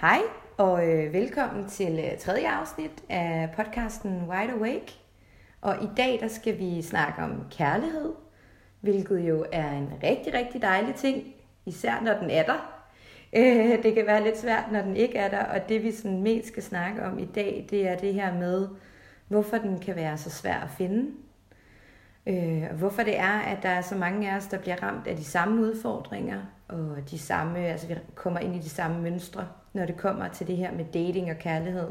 Hej og øh, velkommen til øh, tredje afsnit af podcasten Wide Awake. Og i dag der skal vi snakke om kærlighed, hvilket jo er en rigtig, rigtig dejlig ting, især når den er der. Øh, det kan være lidt svært, når den ikke er der, og det vi sådan mest skal snakke om i dag, det er det her med, hvorfor den kan være så svær at finde. Øh, og hvorfor det er, at der er så mange af os, der bliver ramt af de samme udfordringer, og de samme, altså vi kommer ind i de samme mønstre, når det kommer til det her med dating og kærlighed.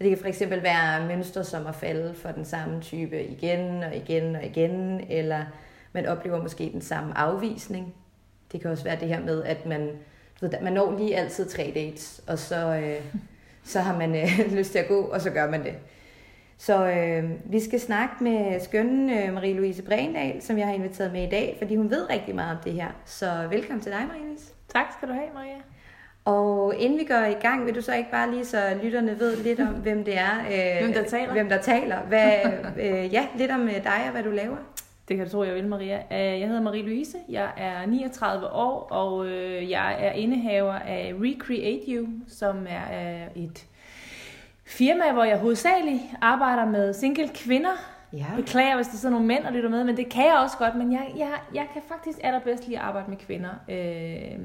Det kan for eksempel være mønstre som at falde for den samme type igen og igen og igen, eller man oplever måske den samme afvisning. Det kan også være det her med, at man, ved, man når lige altid tre dates, og så, øh, så har man øh, lyst til at gå, og så gør man det. Så øh, vi skal snakke med skønne øh, Marie-Louise Brendal, som jeg har inviteret med i dag, fordi hun ved rigtig meget om det her. Så velkommen til dig, Marie-Louise. Tak skal du have, Maria. Og inden vi går i gang, vil du så ikke bare lige så lytterne ved lidt om, hvem det er? Øh, hvem der taler. Hvem der taler. Hvad, øh, ja, lidt om øh, dig og hvad du laver. Det kan du tro, jeg vil, Maria. Øh, jeg hedder Marie-Louise, jeg er 39 år, og øh, jeg er indehaver af Recreate You, som er et firma, hvor jeg hovedsageligt arbejder med single kvinder. Ja. Beklager, hvis der sidder nogle mænd og lytter med, men det kan jeg også godt, men jeg, jeg, jeg kan faktisk allerbedst lide at arbejde med kvinder. Øh,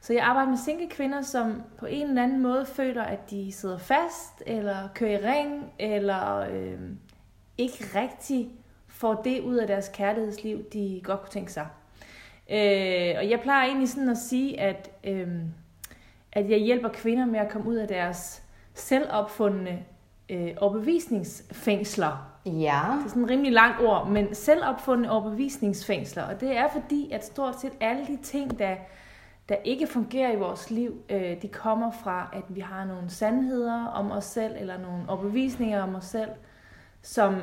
så jeg arbejder med single kvinder, som på en eller anden måde føler, at de sidder fast, eller kører i ring, eller øh, ikke rigtig får det ud af deres kærlighedsliv, de godt kunne tænke sig. Øh, og jeg plejer egentlig sådan at sige, at, øh, at jeg hjælper kvinder med at komme ud af deres selvopfundne øh, overbevisningsfængsler. Ja. Det er sådan et rimelig langt ord, men selvopfundne overbevisningsfængsler. Og det er fordi, at stort set alle de ting, der, der ikke fungerer i vores liv, øh, de kommer fra, at vi har nogle sandheder om os selv, eller nogle overbevisninger om os selv, som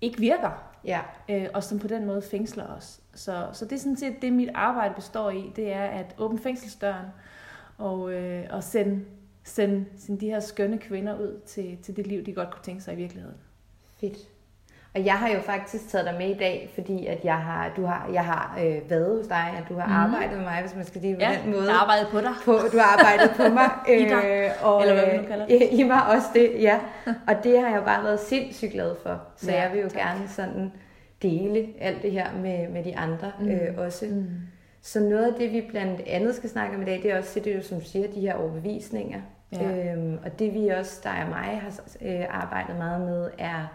ikke virker. Ja. Øh, og som på den måde fængsler os. Så, så det er sådan set det, mit arbejde består i. Det er at åbne fængselsdøren og, øh, og sende sende, sende de her skønne kvinder ud til, til det liv, de godt kunne tænke sig i virkeligheden. Fedt. Og jeg har jo faktisk taget dig med i dag, fordi at jeg har, du har, jeg har øh, været hos dig, og du har mm. arbejdet med mig, hvis man skal sige på ja, den måde. jeg har arbejdet på dig. På, du har arbejdet på mig. I dig, øh, og, eller hvad du kalder det. I mig også det, ja. Og det har jeg bare været sindssygt glad for. Så ja, jeg vil jo tak. gerne sådan dele alt det her med, med de andre mm. øh, også. Mm. Så noget af det, vi blandt andet skal snakke om i dag, det er også det, som du siger, de her overbevisninger. Ja. Øhm, og det vi også, der er mig, har øh, arbejdet meget med, er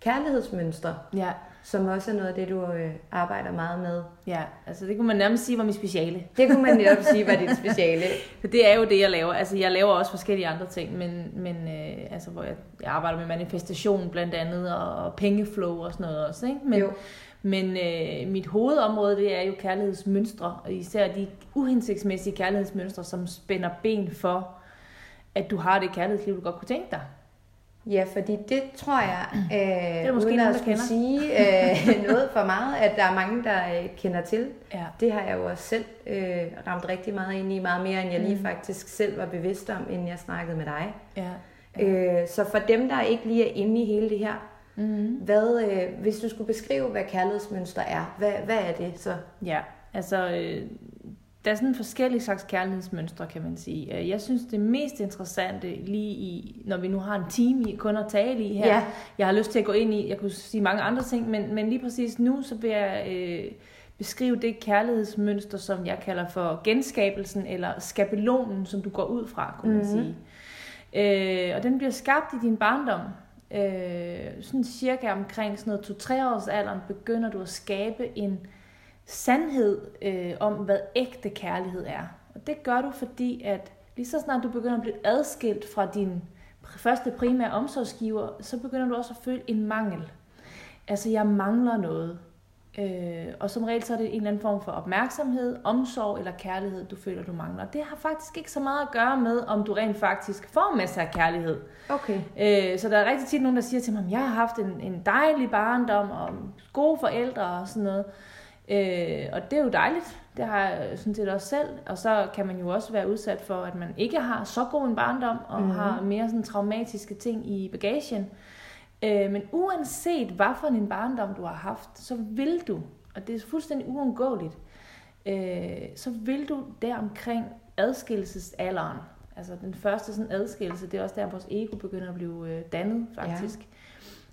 kærlighedsmønstre. Ja. Som også er noget af det, du øh, arbejder meget med. Ja, altså det kunne man nærmest sige var mit speciale. Det kunne man netop sige var dit speciale. det er jo det, jeg laver. Altså jeg laver også forskellige andre ting, men, men øh, altså, hvor jeg, jeg arbejder med manifestation blandt andet, og, og pengeflow og sådan noget også. Ikke? Men, jo. Men øh, mit hovedområde, det er jo kærlighedsmønstre, og især de uhensigtsmæssige kærlighedsmønstre, som spænder ben for, at du har det kærlighedsliv, du godt kunne tænke dig. Ja, fordi det tror jeg, øh, det er måske uden at skulle sige øh, noget for meget, at der er mange, der øh, kender til. Ja. Det har jeg jo også selv øh, ramt rigtig meget ind i, meget mere end jeg lige mm. faktisk selv var bevidst om, inden jeg snakkede med dig. Ja. Ja. Øh, så for dem, der ikke lige er inde i hele det her, mm. hvad, øh, hvis du skulle beskrive, hvad kærlighedsmønster er, hvad, hvad er det så? Ja, altså øh, der er sådan forskellige slags kærlighedsmønstre, kan man sige. Øh, jeg synes, det mest interessante lige i, når vi nu har en time i kun at tale i her, ja. jeg har lyst til at gå ind i, jeg kunne sige mange andre ting, men, men lige præcis nu, så vil jeg øh, beskrive det kærlighedsmønster, som jeg kalder for genskabelsen, eller skabelonen, som du går ud fra, kunne man mm-hmm. sige. Øh, og den bliver skabt i din barndom. Øh, sådan cirka omkring sådan noget 2-3 års alderen begynder du at skabe en sandhed øh, om, hvad ægte kærlighed er. Og det gør du, fordi at lige så snart du begynder at blive adskilt fra din første primære omsorgsgiver, så begynder du også at føle en mangel. Altså, jeg mangler noget. Øh, og som regel så er det en eller anden form for opmærksomhed, omsorg eller kærlighed, du føler, du mangler. Det har faktisk ikke så meget at gøre med, om du rent faktisk får masser af kærlighed. Okay. Øh, så der er rigtig tit nogen, der siger til mig, at jeg har haft en, en dejlig barndom og gode forældre og sådan noget. Øh, og det er jo dejligt. Det har jeg sådan set også selv. Og så kan man jo også være udsat for, at man ikke har så god en barndom, og mm-hmm. har mere sådan traumatiske ting i bagagen. Øh, men uanset hvad for en barndom du har haft, så vil du, og det er fuldstændig uundgåeligt, øh, så vil du der omkring adskillelsesalderen, Altså den første sådan adskillelse, det er også der, vores ego begynder at blive øh, dannet faktisk. Ja.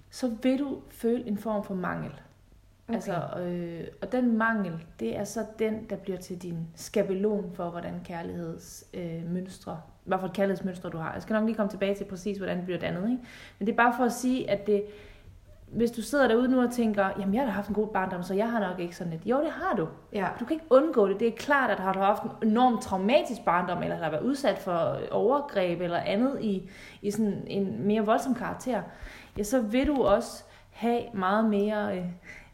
Så vil du føle en form for mangel. Okay. Altså, øh, og den mangel, det er så den, der bliver til din skabelon for, hvordan kærlighedsmønstre, øh, i hvert fald kærlighedsmønstre, du har. Jeg skal nok lige komme tilbage til præcis, hvordan det bliver dannet. Ikke? Men det er bare for at sige, at det, hvis du sidder derude nu og tænker, jamen jeg har da haft en god barndom, så jeg har nok ikke sådan et. Jo, det har du. Ja. Du kan ikke undgå det. Det er klart, at har du haft en enormt traumatisk barndom, eller har været udsat for overgreb eller andet i, i sådan en mere voldsom karakter, ja, så vil du også have meget mere... Øh,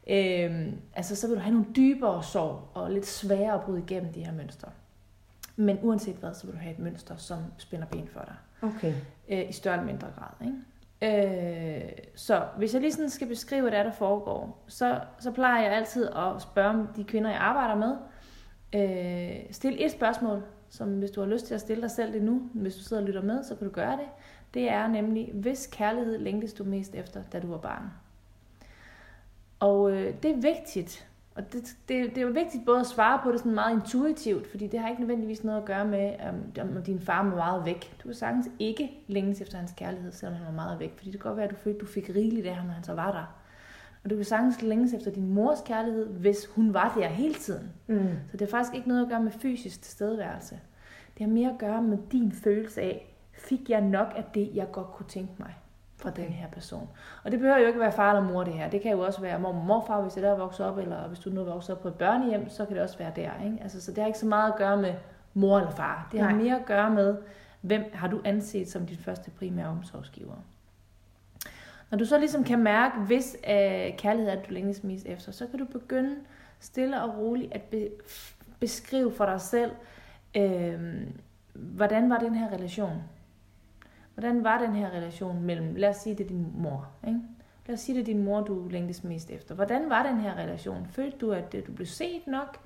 øh, altså så vil du have nogle dybere sorg, og lidt sværere at bryde igennem de her mønstre. Men uanset hvad, så vil du have et mønster, som spænder ben for dig. Okay. Øh, I større eller mindre grad, ikke? Øh, så hvis jeg lige sådan skal beskrive, hvad der, er, der foregår, så, så plejer jeg altid at spørge de kvinder, jeg arbejder med. Øh, stil et spørgsmål, som hvis du har lyst til at stille dig selv det nu, hvis du sidder og lytter med, så kan du gøre det. Det er nemlig, hvis kærlighed længtes du mest efter, da du var barn? Og øh, det er vigtigt, og det, det, det er jo vigtigt både at svare på det sådan meget intuitivt, fordi det har ikke nødvendigvis noget at gøre med, om, om din far var meget væk. Du kan sagtens ikke længes efter hans kærlighed, selvom han var meget væk. Fordi det kan godt være, at du følte, at du fik rigeligt af ham, når han så var der. Og du kan sagtens længes efter din mors kærlighed, hvis hun var der hele tiden. Mm. Så det har faktisk ikke noget at gøre med fysisk tilstedeværelse. Det har mere at gøre med din følelse af, fik jeg nok af det, jeg godt kunne tænke mig fra den her person. Og det behøver jo ikke være far eller mor det her. Det kan jo også være mor og morfar, hvis det der er vokset op, eller hvis du nu er vokset op på et børnehjem, så kan det også være der. Ikke? Altså, så det har ikke så meget at gøre med mor eller far. Det har Nej. mere at gøre med, hvem har du anset som din første primære omsorgsgiver. Når du så ligesom kan mærke, hvis øh, kærlighed er, du længes mest efter, så kan du begynde stille og roligt at be- beskrive for dig selv, øh, hvordan var den her relation? Hvordan var den her relation mellem, lad os sige, det er din mor, ikke? Lad os sige, det er din mor, du længtes mest efter. Hvordan var den her relation? Følte du, at du blev set nok?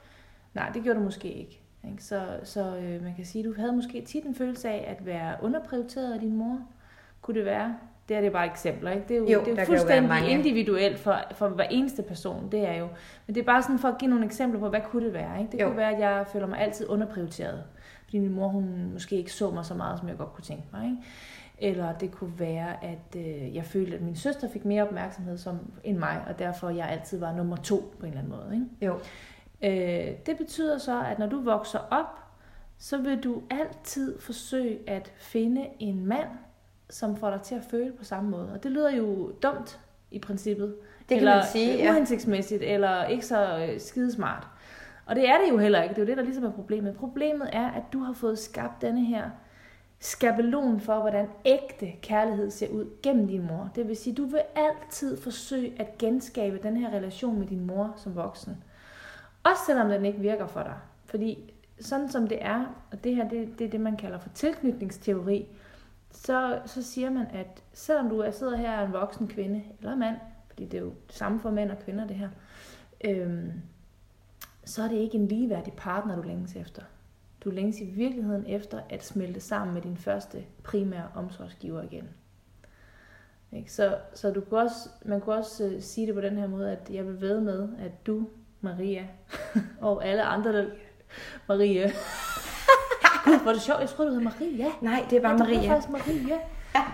Nej, det gjorde du måske ikke. ikke? Så, så øh, man kan sige, at du havde måske tit en følelse af at være underprioriteret af din mor. Kunne det være? Det er det bare eksempler, ikke? Det er jo, jo det er jo fuldstændig jo individuelt for, for hver eneste person, det er jo. Men det er bare sådan for at give nogle eksempler på, hvad kunne det være, ikke? Det jo. kunne være, at jeg føler mig altid underprioriteret. Fordi min mor, hun måske ikke så mig så meget, som jeg godt kunne tænke mig, ikke? Eller det kunne være, at øh, jeg følte, at min søster fik mere opmærksomhed som, end mig, og derfor jeg altid var nummer to på en eller anden måde. Ikke? Jo. Øh, det betyder så, at når du vokser op, så vil du altid forsøge at finde en mand, som får dig til at føle på samme måde. Og det lyder jo dumt i princippet. Det kan eller man sige, ja. uhensigtsmæssigt, eller ikke så øh, skidesmart. Og det er det jo heller ikke. Det er jo det, der ligesom er problemet. Problemet er, at du har fået skabt denne her skabelon for, hvordan ægte kærlighed ser ud gennem din mor. Det vil sige, du vil altid forsøge at genskabe den her relation med din mor som voksen. Også selvom den ikke virker for dig. Fordi sådan som det er, og det her det, det er det, man kalder for tilknytningsteori, så, så siger man, at selvom du er, sidder her en voksen kvinde eller mand, fordi det er jo det samme for mænd og kvinder det her, øhm, så er det ikke en ligeværdig partner, du længes efter. Du længes i virkeligheden efter at smelte sammen med din første primære omsorgsgiver igen. Ikke? Så, så du kunne også, man kunne også uh, sige det på den her måde, at jeg vil ved med, at du, Maria, og alle andre, der... Maria. Gud, hvor er det sjovt. Jeg tror du hedder Maria. Nej, det er bare ja, Maria. Det er faktisk Maria.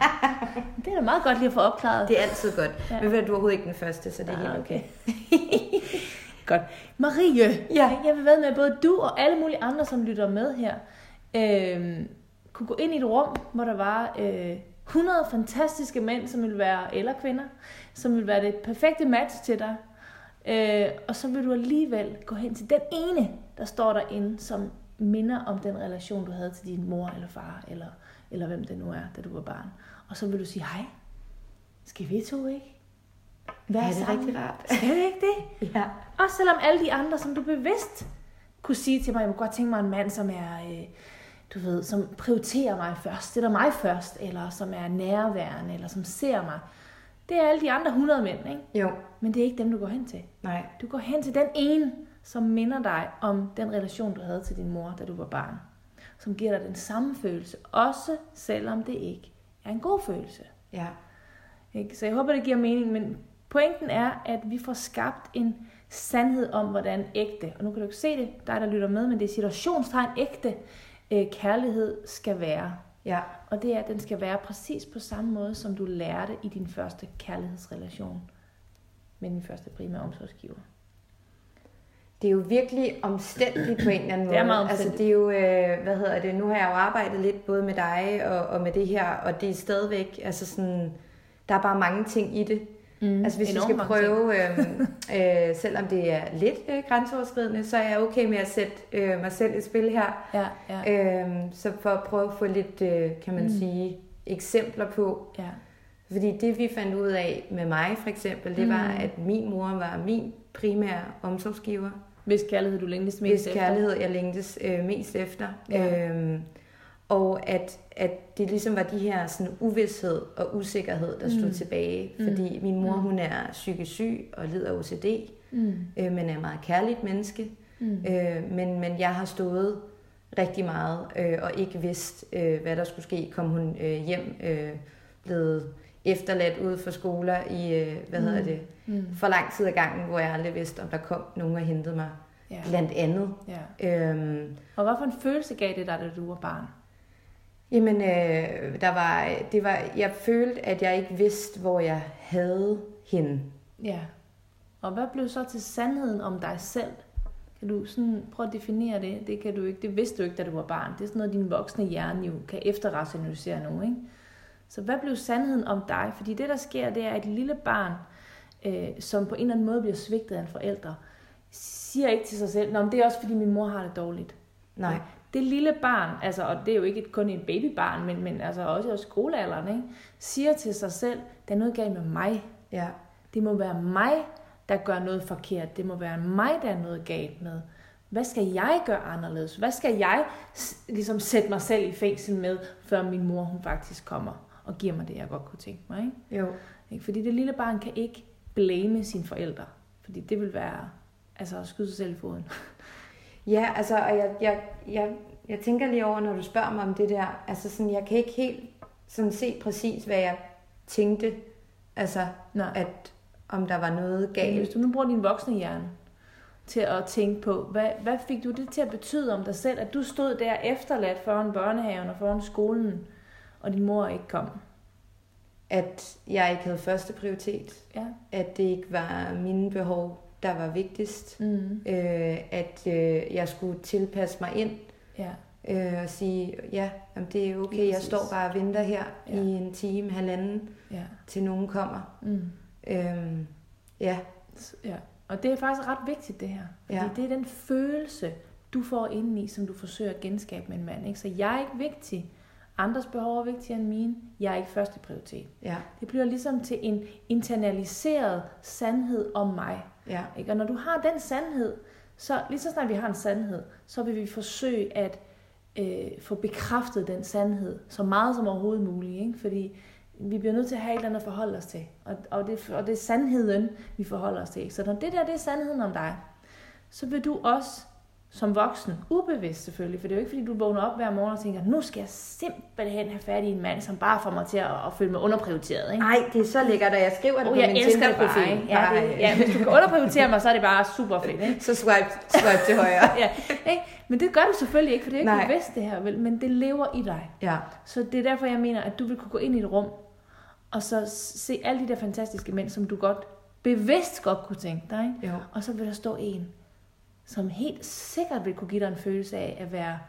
det er da meget godt lige at få opklaret. Det er altid godt. Ja. Men du er overhovedet ikke den første, så det er ah, helt okay. okay. Godt. Marie, ja. jeg vil ved med, at både du og alle mulige andre, som lytter med her, øh, kunne gå ind i et rum, hvor der var øh, 100 fantastiske mænd, som vil være, eller kvinder, som vil være det perfekte match til dig. Øh, og så vil du alligevel gå hen til den ene, der står derinde, som minder om den relation, du havde til din mor eller far, eller, eller hvem det nu er, da du var barn. Og så vil du sige, hej, skal vi to ikke? Hvad er det rigtig rart? Skal det ikke det? ja. Også selvom alle de andre, som du bevidst kunne sige til mig, jeg kunne godt tænke mig en mand, som er, øh, du ved, som prioriterer mig først, sætter mig først, eller som er nærværende, eller som ser mig. Det er alle de andre 100 mænd, ikke? Jo. Men det er ikke dem, du går hen til. Nej. Du går hen til den ene, som minder dig om den relation, du havde til din mor, da du var barn. Som giver dig den samme følelse, også selvom det ikke er en god følelse. Ja. Ikke? Så jeg håber, det giver mening, men Pointen er, at vi får skabt en sandhed om, hvordan ægte, og nu kan du ikke se det, dig der lytter med, men det er situationstegn ægte øh, kærlighed skal være. Ja. Og det er, at den skal være præcis på samme måde, som du lærte i din første kærlighedsrelation med din første primære omsorgsgiver. Det er jo virkelig omstændigt på en eller anden måde. Det er meget altså, det er jo, øh, hvad hedder det, nu har jeg jo arbejdet lidt både med dig og, og med det her, og det er stadigvæk, altså sådan, der er bare mange ting i det. Mm, altså hvis vi skal prøve, øh, øh, selvom det er lidt øh, grænseoverskridende, så er jeg okay med at sætte øh, mig selv i spil her. Ja, ja. Øh, så for at prøve at få lidt, øh, kan man mm. sige, eksempler på. Ja. Fordi det vi fandt ud af med mig for eksempel, det mm. var, at min mor var min primære omsorgsgiver. Hvis kærlighed du længtes mest Hvis kærlighed jeg længtes øh, mest efter. Ja. Øhm, og at, at det ligesom var de her sådan uvidshed og usikkerhed, der stod mm. tilbage. Fordi mm. min mor, mm. hun er psykisk syg og lider OCD, mm. øh, men er et meget kærligt menneske. Mm. Øh, men, men jeg har stået rigtig meget øh, og ikke vidst, øh, hvad der skulle ske. Kom hun øh, hjem øh, blevet efterladt ude for skoler i, øh, hvad mm. hedder det, mm. for lang tid ad gangen, hvor jeg aldrig vidste, om der kom nogen og hentede mig. Ja. Blandt andet. Ja. Øhm, og hvad for en følelse gav det dig, da du var barn? Jamen, øh, der var, det var, jeg følte, at jeg ikke vidste, hvor jeg havde hende. Ja. Og hvad blev så til sandheden om dig selv? Kan du sådan prøve at definere det? Det kan du ikke. Det vidste du ikke, da du var barn. Det er sådan noget, din voksne hjerne jo kan efterrationalisere nu, ikke? Så hvad blev sandheden om dig? Fordi det, der sker, det er, at et lille barn, øh, som på en eller anden måde bliver svigtet af en forælder, siger ikke til sig selv, Nå, men det er også, fordi min mor har det dårligt. Nej. Det lille barn, altså, og det er jo ikke kun et babybarn, men, men altså også i skolealderen, ikke, siger til sig selv, der er noget galt med mig. Ja. Det må være mig, der gør noget forkert. Det må være mig, der er noget galt med. Hvad skal jeg gøre anderledes? Hvad skal jeg ligesom sætte mig selv i fængsel med, før min mor hun faktisk kommer? og giver mig det, jeg godt kunne tænke mig. Ikke? Jo. Ikke? Fordi det lille barn kan ikke blame sine forældre. Fordi det vil være altså at skyde sig selv i foden. Ja, altså, og jeg, jeg, jeg, jeg tænker lige over, når du spørger mig om det der, altså sådan, jeg kan ikke helt sådan se præcis, hvad jeg tænkte, altså, Nej. at om der var noget galt. Hvis du nu bruger din voksne hjerne til at tænke på, hvad, hvad fik du det til at betyde om dig selv, at du stod der efterladt foran børnehaven og foran skolen, og din mor ikke kom? At jeg ikke havde første prioritet. Ja. At det ikke var mine behov, der var vigtigst. Mm. Øh, at øh, jeg skulle tilpasse mig ind. Ja. Øh, og sige, ja, jamen det er okay, jeg står bare og venter her Ja. i en time, halvanden, Ja. til nogen kommer. Mm. Øhm, ja, Ja. Og det er faktisk ret vigtigt, det her. Fordi Ja. det er den følelse, du får indeni, som du forsøger at genskabe med en mand. Ikke? Så jeg er ikke vigtig. Andres behov er vigtigere end mine. Jeg er ikke første prioritet. ja, Det bliver ligesom til en internaliseret sandhed om mig ja, Ikke? Og når du har den sandhed, så lige så snart vi har en sandhed, så vil vi forsøge at øh, få bekræftet den sandhed så meget som overhovedet muligt. Ikke? Fordi vi bliver nødt til at have et eller andet at forholde os til. Og, og, det, og det er sandheden, vi forholder os til. Så når det der det er sandheden om dig, så vil du også som voksen, ubevidst selvfølgelig, for det er jo ikke fordi, du vågner op hver morgen og tænker, nu skal jeg simpelthen have fat i en mand, som bare får mig til at, at føle mig underprioriteret. Ikke? Ej, det er så lækkert, at jeg skriver det Oh, på jeg min elsker det bare. Ikke? Ja, det, ja, hvis du kan underprioritere mig, så er det bare super fedt. Ikke? Så swipe, swipe til højre. ja, ikke? Men det gør du selvfølgelig ikke, for det er ikke Nej. bevidst det her, vel? men det lever i dig. Ja, Så det er derfor, jeg mener, at du vil kunne gå ind i et rum, og så se alle de der fantastiske mænd, som du godt bevidst godt kunne tænke dig. Ikke? jo, Og så vil der stå en, som helt sikkert vil kunne give dig en følelse af at være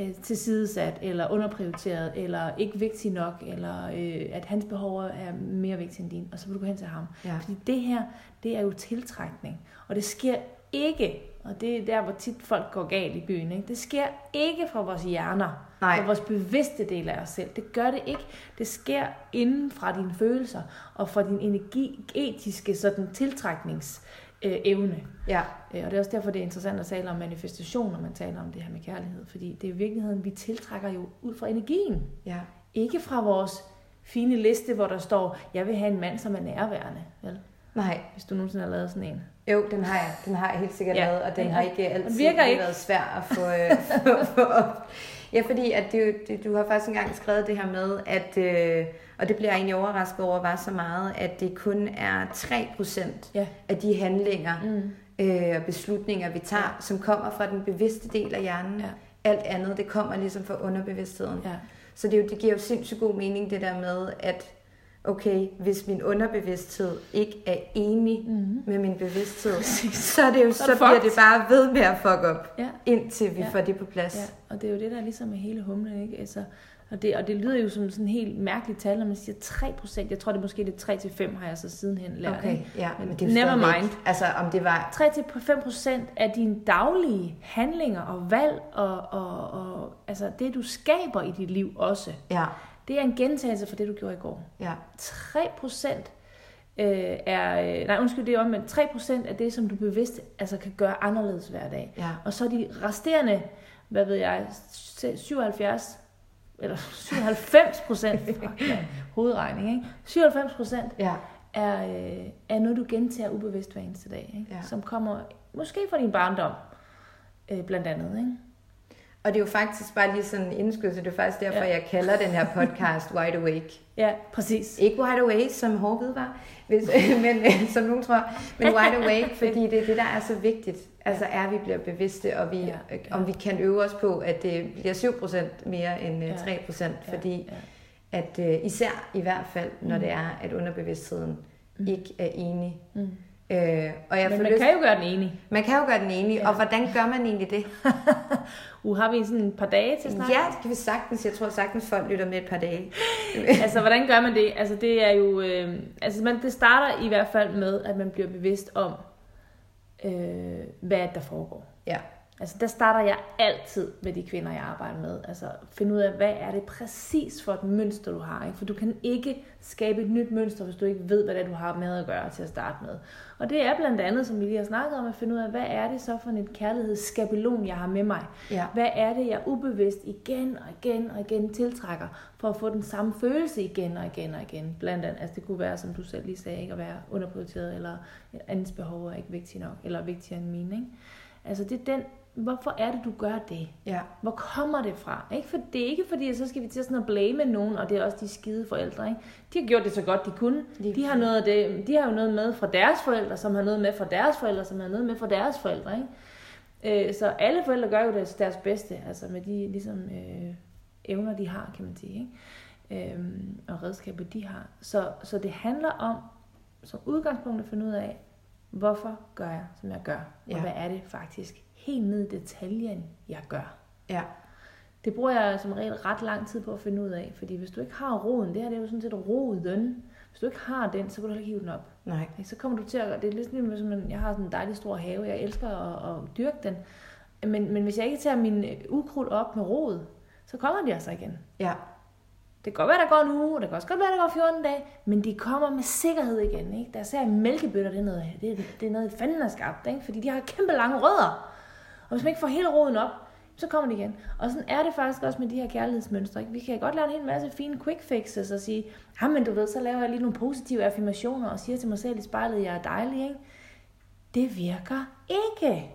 øh, tilsidesat, eller underprioriteret, eller ikke vigtig nok, eller øh, at hans behov er mere vigtige end din, og så vil du gå hen til ham. ja, Fordi det her, det er jo tiltrækning. Og det sker ikke, og det er der, hvor tit folk går galt i byen, ikke? det sker ikke fra vores hjerner, Nej. fra vores bevidste del af os selv. Det gør det ikke. Det sker inden fra dine følelser, og fra din energetiske sådan, tiltrækningsevne. Øh, evne. ja, Øh, Og det er også derfor, det er interessant at tale om manifestation, når man taler om det her med kærlighed. Fordi det er i virkeligheden, vi tiltrækker jo ud fra energien. ja, Ikke fra vores fine liste, hvor der står, jeg vil have en mand, som er nærværende. Vel? nej. Hvis du nogensinde har lavet sådan en. Jo, den har jeg. Den har jeg helt sikkert Ja, lavet, og den den har ikke altid den virker ikke. været svær at få, øh, få, få op. Ja, fordi at det, det, du har faktisk engang skrevet det her med, at, øh, og det bliver jeg egentlig overrasket over, var så meget, at det kun er 3% Ja. af de handlinger Mm. øh, og beslutninger, vi tager, som kommer fra den bevidste del af hjernen. Ja. alt andet, det kommer ligesom fra underbevidstheden. Ja. Så det, er jo, det giver jo sindssygt god mening, det der med, at okay, hvis min underbevidsthed ikke er enig mm-hmm. med min bevidsthed, så, er det jo, så, så bliver det bare ved med at fuck op, ja. indtil vi ja. får det på plads. Ja. Og det er jo det, der er ligesom med hele humlen, ikke? Altså, og det, og det lyder jo som sådan en helt mærkeligt tal, når man siger 3%. Jeg tror, det er måske det 3-5, har jeg så sidenhen lært. Okay, ja. Men, men det er never mind. Ikke. Altså, om det var... 3-5% af dine daglige handlinger og valg, og, og, og altså det, du skaber i dit liv også, ja. det er en gentagelse for det, du gjorde i går. Ja. 3% øh, er, øh, nej undskyld, det er om, men 3% af det, som du bevidst altså, kan gøre anderledes hver dag. Ja. Og så de resterende, hvad ved jeg, 77 eller 97 procent, hovedregning, ikke? 97 procent ja. er, øh, er noget, du gentager ubevidst hver eneste dag, ikke? Ja. som kommer måske fra din barndom, øh, blandt andet. Ikke? Og det er jo faktisk bare lige sådan en indskydelse, det er faktisk derfor, ja. jeg kalder den her podcast Wide Awake. Ja, præcis. Ikke Wide Awake, som hårde var, hvis, men øh, som nogen tror, men Wide Awake, fordi det er det, der er så vigtigt. Altså er, at vi bliver bevidste, og vi, ja, ja. om vi kan øve os på, at det bliver 7% mere end 3%, ja, fordi ja. at uh, især i hvert fald, når mm. det er, at underbevidstheden mm. ikke er enig. Mm. Øh, og jeg Men man lyst... kan jo gøre den enig. Man kan jo gøre den enig, ja. og hvordan gør man egentlig det? uh, har vi sådan et par dage til snakke? Ja, det kan vi sagtens. Jeg tror sagtens, folk lytter med et par dage. altså, hvordan gør man det? Altså, det er jo... Øh, altså, man, det starter i hvert fald med, at man bliver bevidst om, øh, hvad der foregår. Ja. Altså der starter jeg altid med de kvinder, jeg arbejder med. Altså finde ud af, hvad er det præcis for et mønster, du har. Ikke? For du kan ikke skabe et nyt mønster, hvis du ikke ved, hvad det er, du har med at gøre til at starte med. Og det er blandt andet, som vi lige har snakket om, at finde ud af, hvad er det så for en kærlighedsskabelon, jeg har med mig. Ja. Hvad er det, jeg ubevidst igen og igen og igen tiltrækker, for at få den samme følelse igen og igen og igen. Blandt andet, altså det kunne være, som du selv lige sagde, ikke at være underprioriteret, eller andens behov er ikke vigtigt nok, eller vigtigere end mine. Ikke? Altså det er den hvorfor er det, du gør det? Ja. Hvor kommer det fra? Ikke for, det er ikke fordi, at så skal vi til sådan at blame nogen, og det er også de skide forældre. Ikke? De har gjort det så godt, de kunne. De har, noget af det, de har jo noget med fra deres forældre, som har noget med fra deres forældre, som har noget med fra deres forældre. Ikke? Øh, så alle forældre gør jo deres, deres bedste, altså med de ligesom, øh, evner, de har, kan man sige. Ikke? Øh, og redskaber, de har. Så, så det handler om, som udgangspunkt at finde ud af, hvorfor gør jeg, som jeg gør? Og hvad er det faktisk, helt ned i detaljen, jeg gør. Ja. Det bruger jeg som regel ret lang tid på at finde ud af, fordi hvis du ikke har roden, det her det er jo sådan set roden, hvis du ikke har den, så kan du ikke hive den op. Nej. Så kommer du til at, det er lidt ligesom, som jeg har sådan en dejlig stor have, jeg elsker at, at dyrke den, men, men hvis jeg ikke tager min ukrudt op med rod, så kommer de altså igen. Ja. Det kan godt være, der går en uge, det kan også godt være, der går 14 dage, men de kommer med sikkerhed igen. Ikke? Der er særligt mælkebøtter, det er noget, det er, det er noget fanden er skabt, ikke? fordi de har kæmpe lange rødder. Og hvis man ikke får hele roden op, så kommer det igen. Og sådan er det faktisk også med de her kærlighedsmønstre. Ikke? Vi kan godt lave en hel masse fine quick fixes og sige, ja, men du ved, så laver jeg lige nogle positive affirmationer og siger til mig selv i spejlet, jeg er dejlig. Ikke? Det virker ikke.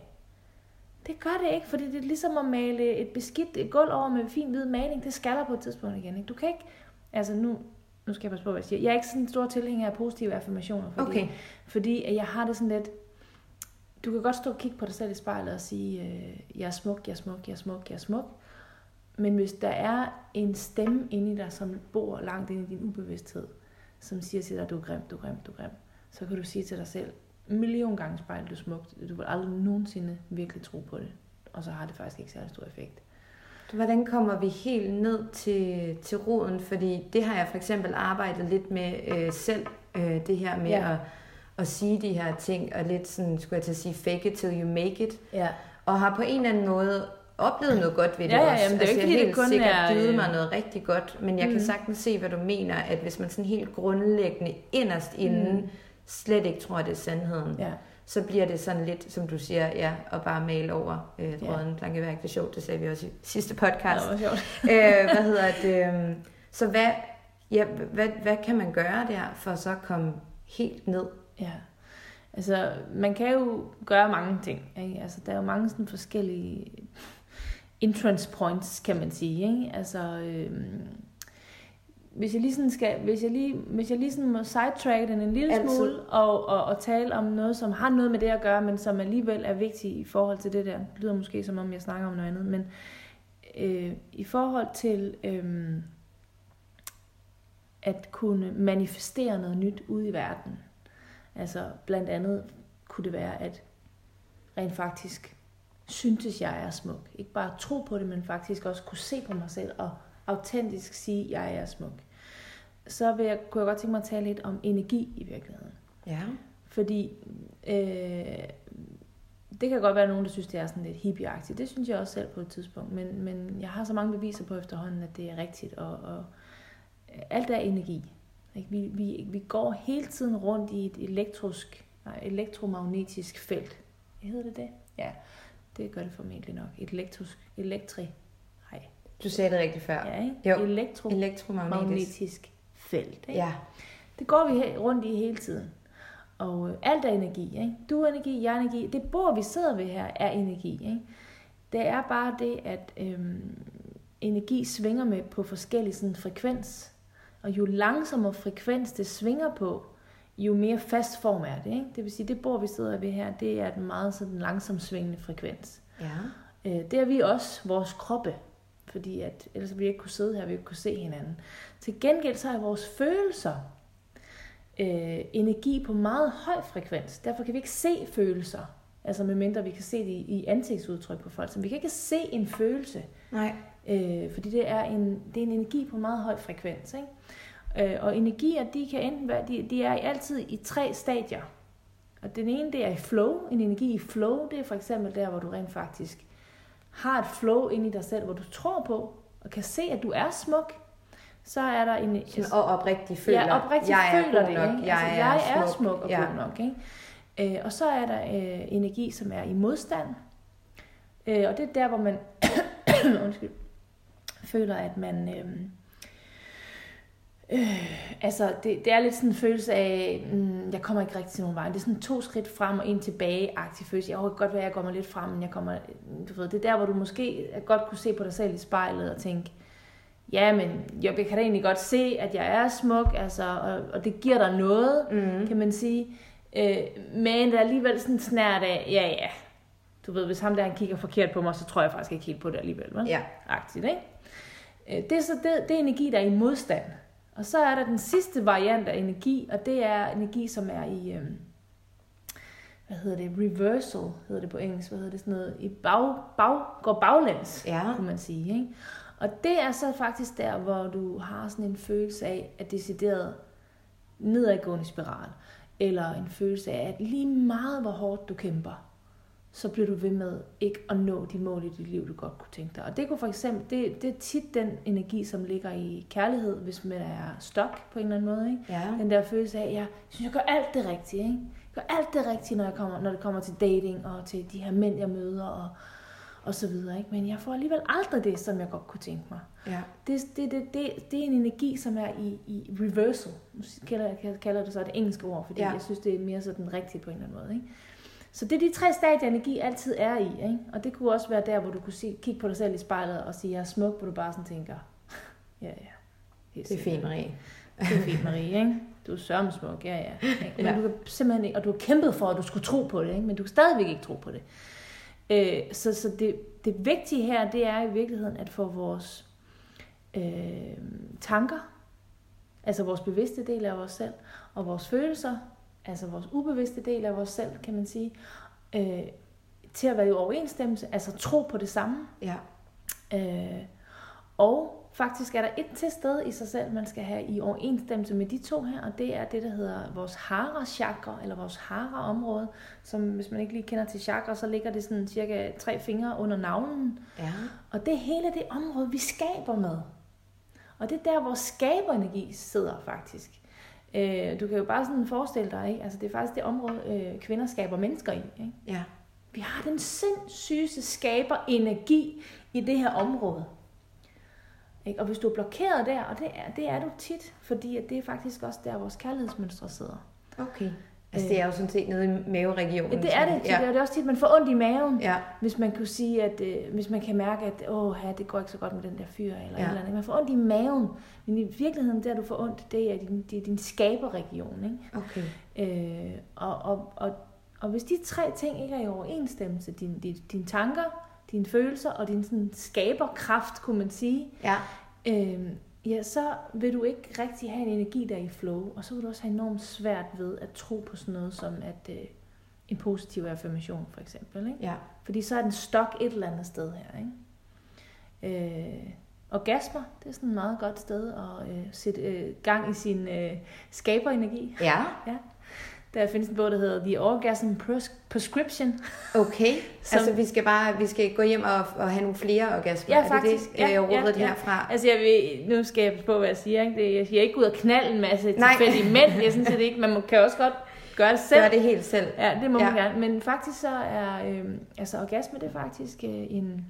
Det gør det ikke, fordi det er ligesom at male et beskidt et gulv over med fin hvid maling. Det skaller på et tidspunkt igen. Ikke? Du kan ikke, altså nu, nu skal jeg passe på, hvad jeg siger. Jeg er ikke sådan en stor tilhænger af positive affirmationer, fordi, okay. fordi jeg har det sådan lidt, du kan godt stå og kigge på dig selv i spejlet og sige, øh, jeg er smuk, jeg er smuk, jeg er smuk, jeg er smuk. Men hvis der er en stemme inde i dig, som bor langt inde i din ubevidsthed, som siger til dig, du er grim, du er grim, du er grim, så kan du sige til dig selv, million gange spejl, du er smukt. Du vil aldrig nogensinde virkelig tro på det. Og så har det faktisk ikke særlig stor effekt. Hvordan kommer vi helt ned til, til roden? Fordi det har jeg for eksempel arbejdet lidt med øh, selv, øh, det her med ja. at at sige de her ting, og lidt sådan, skulle jeg til at sige, fake it till you make it. Ja. Og har på en eller anden måde oplevet noget godt ved det ja, ja, også. Jamen, det er altså, ikke, jeg helt det kun sikkert er... givet mig noget rigtig godt, men jeg mm. kan sagtens se, hvad du mener, at hvis man sådan helt grundlæggende inderst inden mm. slet ikke tror, det er sandheden, ja. så bliver det sådan lidt, som du siger, ja, at bare male over øh, ja. råden plankeværk. Det er sjovt, det sagde vi også i sidste podcast. Ja, det var sjovt. øh, hvad hedder det? Øh, så hvad, ja, hvad, hvad kan man gøre der, for så at komme helt ned? Ja. Altså, man kan jo gøre mange ting. Ikke? Altså, der er jo mange sådan forskellige entrance points, kan man sige. Ikke? Altså, øhm, hvis jeg lige sådan skal, hvis jeg lige, hvis jeg lige sådan må sidetrack den en lille Altid. smule, og, og, og, tale om noget, som har noget med det at gøre, men som alligevel er vigtigt i forhold til det der. Det lyder måske som om, jeg snakker om noget andet, men øh, i forhold til øh, at kunne manifestere noget nyt ud i verden. Altså blandt andet kunne det være, at rent faktisk syntes, jeg er smuk. Ikke bare tro på det, men faktisk også kunne se på mig selv og autentisk sige, at jeg er smuk. Så vil jeg, kunne jeg godt tænke mig at tale lidt om energi i virkeligheden. Ja. Fordi øh, det kan godt være, at nogen, der synes, det er sådan lidt hippieagtigt. Det synes jeg også selv på et tidspunkt. Men, men jeg har så mange beviser på efterhånden, at det er rigtigt. Og, og alt er energi. Ikke? Vi, vi, vi går hele tiden rundt i et elektrisk, nej, elektromagnetisk felt. Hvad hedder det det? Ja, det gør det formentlig nok. Et elektrisk, elektri, nej. Du sagde det rigtigt før. Ja, ikke? Jo. Elektro magnetisk felt. Ikke? Ja. Det går vi rundt i hele tiden. Og øh, alt er energi. Ikke? Du er energi, jeg er energi. Det bord, vi sidder ved her, er energi. Ikke? Det er bare det, at øhm, energi svinger med på forskellige sådan, frekvens. Og jo langsommere frekvens det svinger på, jo mere fast form er det. Ikke? Det vil sige, det bord, vi sidder ved her, det er den meget sådan, langsomt svingende frekvens. Ja. Øh, det er vi også, vores kroppe. Fordi at, ellers vi ikke kunne sidde her, vi ikke kunne se hinanden. Til gengæld så er vores følelser øh, energi på meget høj frekvens. Derfor kan vi ikke se følelser. Altså medmindre vi kan se det i, i ansigtsudtryk på folk. Så vi kan ikke se en følelse. Nej. Øh, fordi det er, en, det er en energi på meget høj frekvens. Ikke? Øh, og energier, de kan enten være, de, de er altid i tre stadier. Og den ene, det er i flow. En energi i flow, det er for eksempel der, hvor du rent faktisk har et flow ind i dig selv, hvor du tror på, og kan se, at du er smuk. Så er der en... Sådan, og oprigtigt føler, ja, oprigtigt jeg er føler det, nok, ikke? jeg, altså, er, jeg er smuk. smuk og ja. god nok. Ikke? Øh, og så er der øh, energi, som er i modstand. Øh, og det er der, hvor man undskyld, føler, at man... Øh, øh, altså, det, det er lidt sådan en følelse af, mm, jeg kommer ikke rigtig til nogen vej. Det er sådan to skridt frem og en tilbage-agtig følelse. Jeg kan godt være, at jeg går mig lidt frem, men jeg kommer... Du ved, det er der, hvor du måske godt kunne se på dig selv i spejlet og tænke, ja, men jeg kan da egentlig godt se, at jeg er smuk, altså, og, og det giver dig noget, Mm. kan man sige. Øh, men der er alligevel sådan snært af, ja, ja, du ved, hvis ham der han kigger forkert på mig, så tror jeg faktisk ikke helt på det alligevel, vel? Ja. Agtigt, ikke? Øh, Det er så det, det er energi, der er i modstand. Og så er der den sidste variant af energi, og det er energi, som er i, øhm, hvad hedder det, reversal, hedder det på engelsk, hvad hedder det sådan noget, i bag, bag, går baglæns, Ja. kunne man sige, ikke? Og det er så faktisk der, hvor du har sådan en følelse af, at decideret nedadgående spiral, eller en følelse af, at lige meget hvor hårdt du kæmper, så bliver du ved med ikke at nå de mål i dit liv, du godt kunne tænke dig. Og det kunne for eksempel, det, det er tit den energi, som ligger i kærlighed, hvis man er stok på en eller anden måde. Ikke? Ja. Den der følelse af, at jeg synes, jeg gør alt det rigtige. Ikke? Jeg gør alt det rigtige, når, jeg kommer, når det kommer til dating og til de her mænd, jeg møder og, og så videre. Ikke? Men jeg får alligevel aldrig det, som jeg godt kunne tænke mig. Ja. Det, det, det, det, det er en energi, som er i, i reversal. Nu kalder jeg, kalder det så det engelske ord, fordi ja. jeg synes, det er mere sådan rigtigt på en eller anden måde. Ikke? Så det er de tre stadier, energi altid er i. Ikke? Og det kunne også være der, hvor du kunne se, kigge på dig selv i spejlet og sige, jeg er smuk, hvor du bare sådan tænker, ja, ja. helt Det er fint, Marie. Det er fint, Marie, ikke? Du er sørme smuk, ja, ja. Men Ja. du kan simpelthen ikke, og du har kæmpet for, at du skulle tro på det, ikke? men du kan stadigvæk ikke tro på det. Øh, så så det, det vigtige her, det er i virkeligheden at få vores øh, tanker, altså vores bevidste del af os selv, og vores følelser, altså vores ubevidste del af os selv, kan man sige, øh, til at være i overensstemmelse, altså tro på det samme. Ja. Øh, og faktisk er der et til sted i sig selv, man skal have i overensstemmelse med de to her, og det er det, der hedder vores hara chakra, eller vores hara område, som hvis man ikke lige kender til chakra, så ligger det sådan cirka tre fingre under navlen. Ja. Og det er hele det område, vi skaber med. Og det er der, hvor skaberenergi sidder faktisk. Øh, du kan jo bare sådan forestille dig, ikke? Altså, det er faktisk det område, øh, kvinder skaber mennesker i. Ikke? Ja. Vi har den sindssygeste skaberenergi i det her område. Ikke? Og hvis du er blokeret der, og det er, det er du tit, fordi at det er faktisk også der, vores kærlighedsmønstre sidder. Okay. Altså, det er jo sådan set nede i maveregionen. Ja, det er det Ja. det er også tit, man får ondt i maven, Ja. hvis man kunne sige, at øh, hvis man kan mærke, at åh, ja, det går ikke så godt med den der fyr, eller Ja. ja. eller andet. Man får ondt i maven, men i virkeligheden, der du får ondt, det er din, det er din skaberregion. Ikke? Okay. Øh, og, og, og, og hvis de tre ting ikke er i overensstemmelse, dine din, dine tanker, dine følelser og din sådan, skaberkraft, kunne man sige, Ja. øh, ja, så vil du ikke rigtig have en energi, der er i flow, og så vil du også have enormt svært ved at tro på sådan noget som at øh, en positiv affirmation, for eksempel. Ikke? Ja. Fordi så er den stok et eller andet sted her. Ikke? Øh, orgasmer, det er sådan et meget godt sted at øh, sætte øh, gang i sin øh, skaberenergi. Ja. Der findes en bog, der hedder The Orgasm Pres- Prescription. Okay. Som- Altså, vi skal bare vi skal gå hjem og, og have nogle flere orgasmer. Ja, Er det faktisk. det, Ja, øh, jeg ja, rådet ja. herfra? Altså, jeg vil, nu skal jeg på, hvad jeg siger. Ikke? Det, jeg siger ikke ud og knalde en masse Nej. tilfældige mænd. Jeg synes det ikke. Man må- kan også godt gøre det selv. Gør det helt selv. Ja, det må Ja. man gerne. Men faktisk så er øh, altså orgasme, det er faktisk øh, en...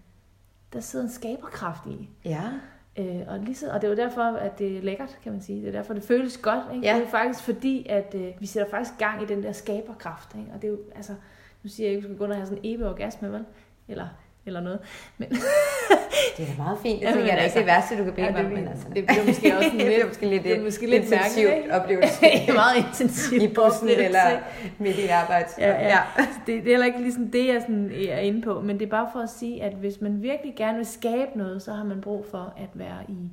Der sidder en skaberkraft i. Ja. Øh, og, lige så, og det er jo derfor, at det er lækkert, kan man sige. Det er derfor, det føles godt. Ikke? Ja. Det er faktisk fordi, at øh, vi sætter faktisk gang i den der skaberkraft. Ikke? Og det er jo, altså, nu siger jeg ikke, at vi skal gå og have sådan en evig orgasme, vel? Eller, eller noget. Men, Det er da meget fint. Jeg Ja, tænker, men det er altså- det værste, du kan bede Ja, mig det om. men altså. det bliver måske også det lidt- bliver måske lidt, det er måske lidt intensivt mærkeligt, oplevelse. det er meget intensivt. I bussen eller midt i arbejde. Ja, ja. Det, det er heller ikke ligesom det, jeg sådan er inde på, men det er bare for at sige, at hvis man virkelig gerne vil skabe noget, så har man brug for at være i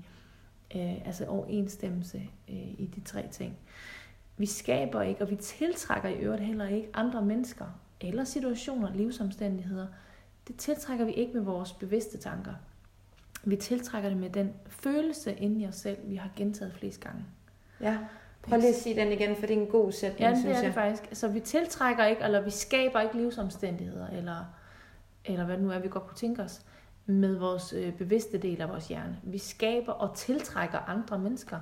øh, altså overensstemmelse øh, i de tre ting. Vi skaber ikke, og vi tiltrækker i øvrigt heller ikke andre mennesker, eller situationer, livsomstændigheder. Det tiltrækker vi ikke med vores bevidste tanker. Vi tiltrækker det med den følelse inde i os selv, vi har gentaget flest gange. ja. Prøv lige at sige den igen, for det er en god sætning, Ja, det synes er jeg. det faktisk. Så vi tiltrækker ikke, eller vi skaber ikke livsomstændigheder, eller, eller hvad det nu er, vi godt kunne tænke os, med vores øh, bevidste del af vores hjerne. Vi skaber og tiltrækker andre mennesker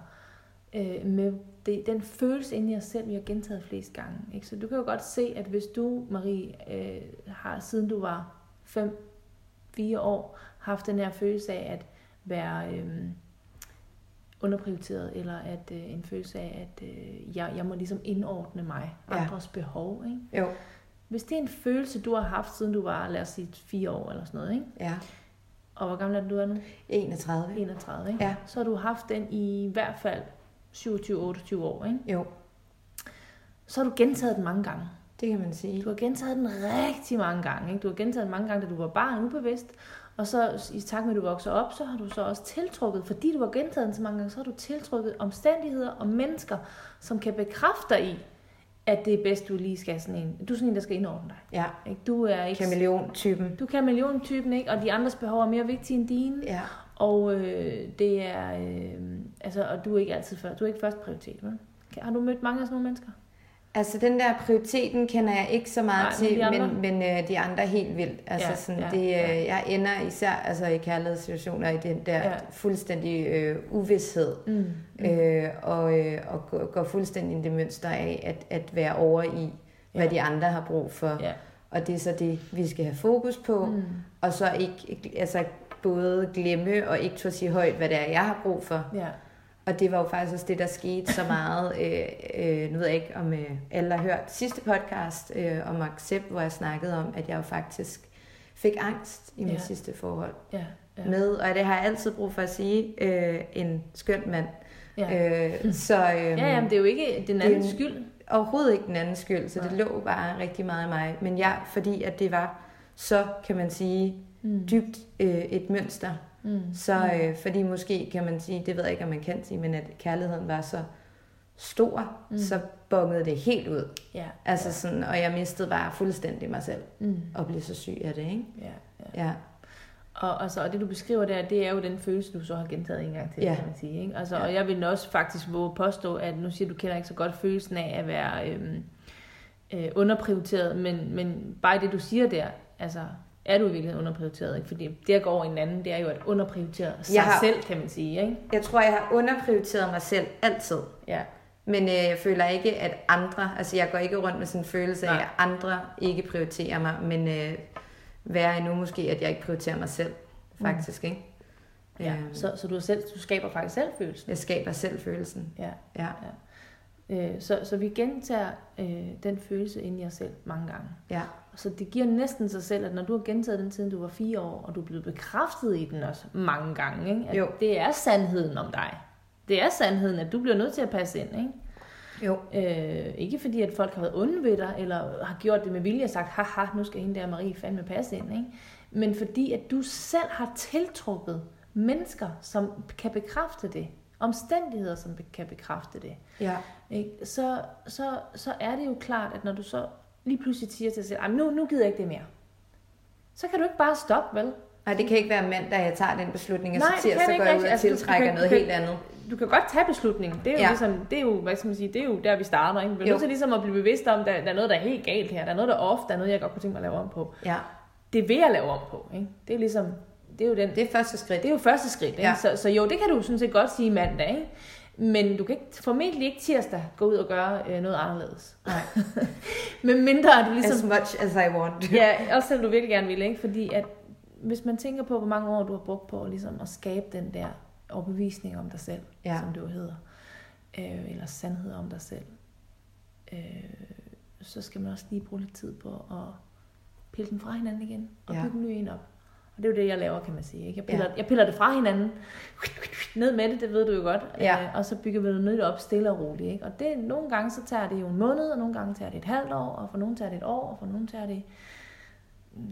øh, med det, den følelse inde i os selv, vi har gentaget flest gange. Ikke? Så du kan jo godt se, at hvis du, Marie, øh, har siden du var 5-4 år, haft den her følelse af at være... Øh, underprioriteret, eller at øh, en følelse af, at øh, jeg, jeg må ligesom indordne mig Ja. andres behov. Ikke? Jo, Hvis det er en følelse, du har haft, siden du var, lad os sige, fire år eller sådan noget, ikke? ja. og hvor gammel er du er nu? 31. 31, ikke? Ja. Så har du haft den i hvert fald 27-28 år, ikke? Jo, Så har du gentaget den mange gange. Det kan man sige. Du har gentaget den rigtig mange gange. Ikke? Du har gentaget den mange gange, da du var barn ubevidst. Og så i takt med, at du vokser op, så har du så også tiltrukket, fordi du har gentaget den så mange gange, så har du tiltrukket omstændigheder og mennesker, som kan bekræfte dig i, at det er bedst, du lige skal sådan en. Du er sådan en, der skal indordne dig. Ja, Ikke? Du er ikke... kameleon-typen. Du kan milliontypen, ikke? Og de andres behov er mere vigtige end dine. Ja, Og øh, det er... Øh, altså, og du er ikke altid først. Du er ikke først prioritet, vel? Har du mødt mange af sådan nogle mennesker? Altså den der prioriteten kender jeg ikke så meget Nej, men til, de andre? men, men øh, de andre helt vildt. Altså Ja, sådan, ja, det, øh, ja. jeg ender især altså i kærlighedssituationer i den der Ja. fuldstændig øh, uvidshed. Mm. øh, og, øh, og går, går fuldstændig i det mønster af at, at være over i, hvad Ja. de andre har brug for. Ja. Og det er så det, vi skal have fokus på, Mm. og så ikke altså både glemme og ikke turde sige højt, hvad det er, jeg har brug for. Ja. Og det var jo faktisk også det, der skete så meget. Øh, øh, nu ved jeg ikke, om øh, alle har hørt sidste podcast øh, om accept, hvor jeg snakkede om, at jeg jo faktisk fik angst i mit Ja. sidste forhold. Ja. Ja. Med, og det har jeg altid brug for at sige, øh, en skøn mand. Ja. Øh, så, øh, ja, jamen, det er jo ikke den det er andens en- skyld. overhovedet ikke den anden skyld, så Nej. det lå bare rigtig meget i mig. Men jeg, fordi at det var så, kan man sige, Mm. dybt øh, et mønster, Mm. så øh, fordi måske kan man sige, det ved jeg ikke, om man kan sige, men at kærligheden var så stor, Mm. så bongede det helt ud. Ja. Altså sådan, og jeg mistede bare fuldstændig mig selv, Mm. og blev så syg af det, ikke? Ja. ja. Ja, Og, altså, og det du beskriver der, det er jo den følelse, du så har gentaget en gang til, Ja. kan man sige. Ikke? Altså, Ja. Og jeg vil også faktisk våge påstå, at nu siger du, kender ikke så godt følelsen af at være øhm, øh, underprioriteret, men, men bare det, du siger der, altså er du i virkeligheden underprioriteret, ikke? Fordi det at gå over i en anden, det er jo at underprioritere sig Jeg har- selv, kan man sige, ikke? jeg tror, jeg har underprioriteret mig selv altid. Ja. Men øh, jeg føler ikke, at andre, altså jeg går ikke rundt med sådan en følelse af, at andre ikke prioriterer mig, men øh, værre endnu måske, at jeg ikke prioriterer mig selv, faktisk, mm. ikke? ja. Øhm, Så, så du, selv, du skaber faktisk selv følelsen. Jeg skaber selv følelsen. Ja. Ja, Øh, så, så vi gentager øh, den følelse ind i os selv mange gange. ja, Så det giver næsten sig selv, at når du har gentaget den siden du var fire år, og du er blevet bekræftet i den også mange gange, ikke? at Jo. det er sandheden om dig. Det er sandheden, at du bliver nødt til at passe ind. Ikke? jo, Øh, ikke fordi, at folk har været onde ved dig, eller har gjort det med vilje og sagt, haha, nu skal hende der Marie fandme passe ind. Ikke? men fordi at du selv har tiltrukket mennesker, som kan bekræfte det, omstændigheder, som kan bekræfte det, Ja. ikke? Så, så, så er det jo klart, at når du så lige pludselig siger til dig selv, "Ej, men nu, nu gider jeg ikke det mere, så kan du ikke bare stoppe, vel? Nej, det kan ikke være mandag, jeg tager den beslutning, og Nej, så kan så går jeg ud og. Altså, tiltrækker kan- noget helt andet. Du kan godt tage beslutningen. Det er jo, Ja. ligesom, det er jo, hvad skal man sige, det er jo der, vi starter. Ikke? Vi Jo. nødt til ligesom at blive bevidst om, at der, der er noget, der er helt galt her. Der er noget, der er off. Der er noget, jeg godt kunne tænke mig at lave om på. Ja, Det vil jeg lave om på. Ikke? Det er ligesom, det er jo den, det er første skridt. det er jo første skridt. Ikke? Ja. Så, så jo, det kan du sådan set godt sige mandag. Ikke? Men du kan ikke, formentlig ikke tirsdag gå ud og gøre øh, noget anderledes. Nej. Men mindre at du ligesom... As much as I want. ja, også selvom du virkelig gerne vil, ikke? Fordi at hvis man tænker på, hvor mange år du har brugt på ligesom at skabe den der overbevisning om dig selv, Ja. ja. som det jo hedder, øh, eller sandhed om dig selv, øh, så skal man også lige bruge lidt tid på at pille den fra hinanden igen, og Ja. bygge en ny en op. Og det er jo det, jeg laver, kan man sige. Ikke? Jeg, piller, Ja. jeg piller det fra hinanden, ned med det, det ved du jo godt, Ja. øh, og så bygger vi noget nyt op stille og roligt. Ikke? Og det, nogle gange så tager det jo en måned, og nogle gange tager det et halvt år, og for nogle tager det et år, og for nogle tager det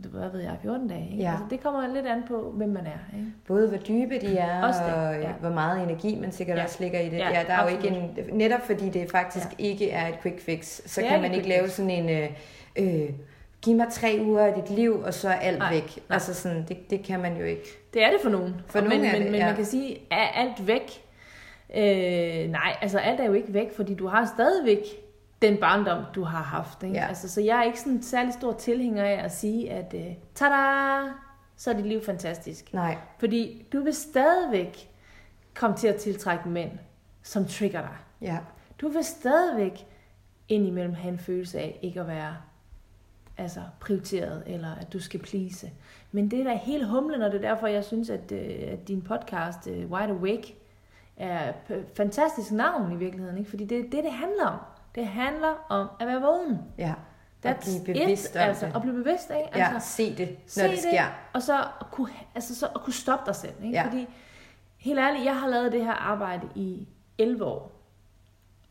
du- hvad ved jeg, 14 dage. Ikke? Ja. Altså, det kommer lidt an på, hvem man er. Ikke? Både hvor dybe de er, Også det, og ja. hvor meget energi man sikkert Ja. også ligger i det. Ja, Ja, der er jo ikke en, netop fordi det faktisk Ja. ikke er et quick fix, så Det kan man ikke lave fix. sådan en, øh, øh, giv mig tre uger af dit liv, og så er alt Nej, væk. nej. Altså sådan, det, det kan man jo ikke. Det er det for nogen. For men, nogen er men, det, men ja. man kan sige, er alt væk? Øh, nej, altså alt er jo ikke væk, fordi du har stadigvæk den barndom, du har haft. Ikke? Ja. Altså, så jeg er ikke sådan en særlig stor tilhænger af at sige, at øh, tada, så er dit liv fantastisk. Nej, Fordi du vil stadigvæk komme til at tiltrække mænd, som trigger dig. ja. Du vil stadigvæk indimellem have en følelse af ikke at være altså, prioriteret, eller at du skal please. Men det er da helt humlen, og det er derfor, jeg synes, at, øh, at din podcast, øh, Wide Awake, er et fantastisk navn i virkeligheden. Ikke? Fordi det er det, det handler om. Det handler om at være vågen. Ja, at blive bevidst it, om altså, det. At blive bevidst af. Ja, Altså, se det, se når det sker. og så at kunne, altså, så at kunne stoppe dig selv. Ikke? Ja. Fordi, helt ærligt, jeg har lavet det her arbejde i 11 år.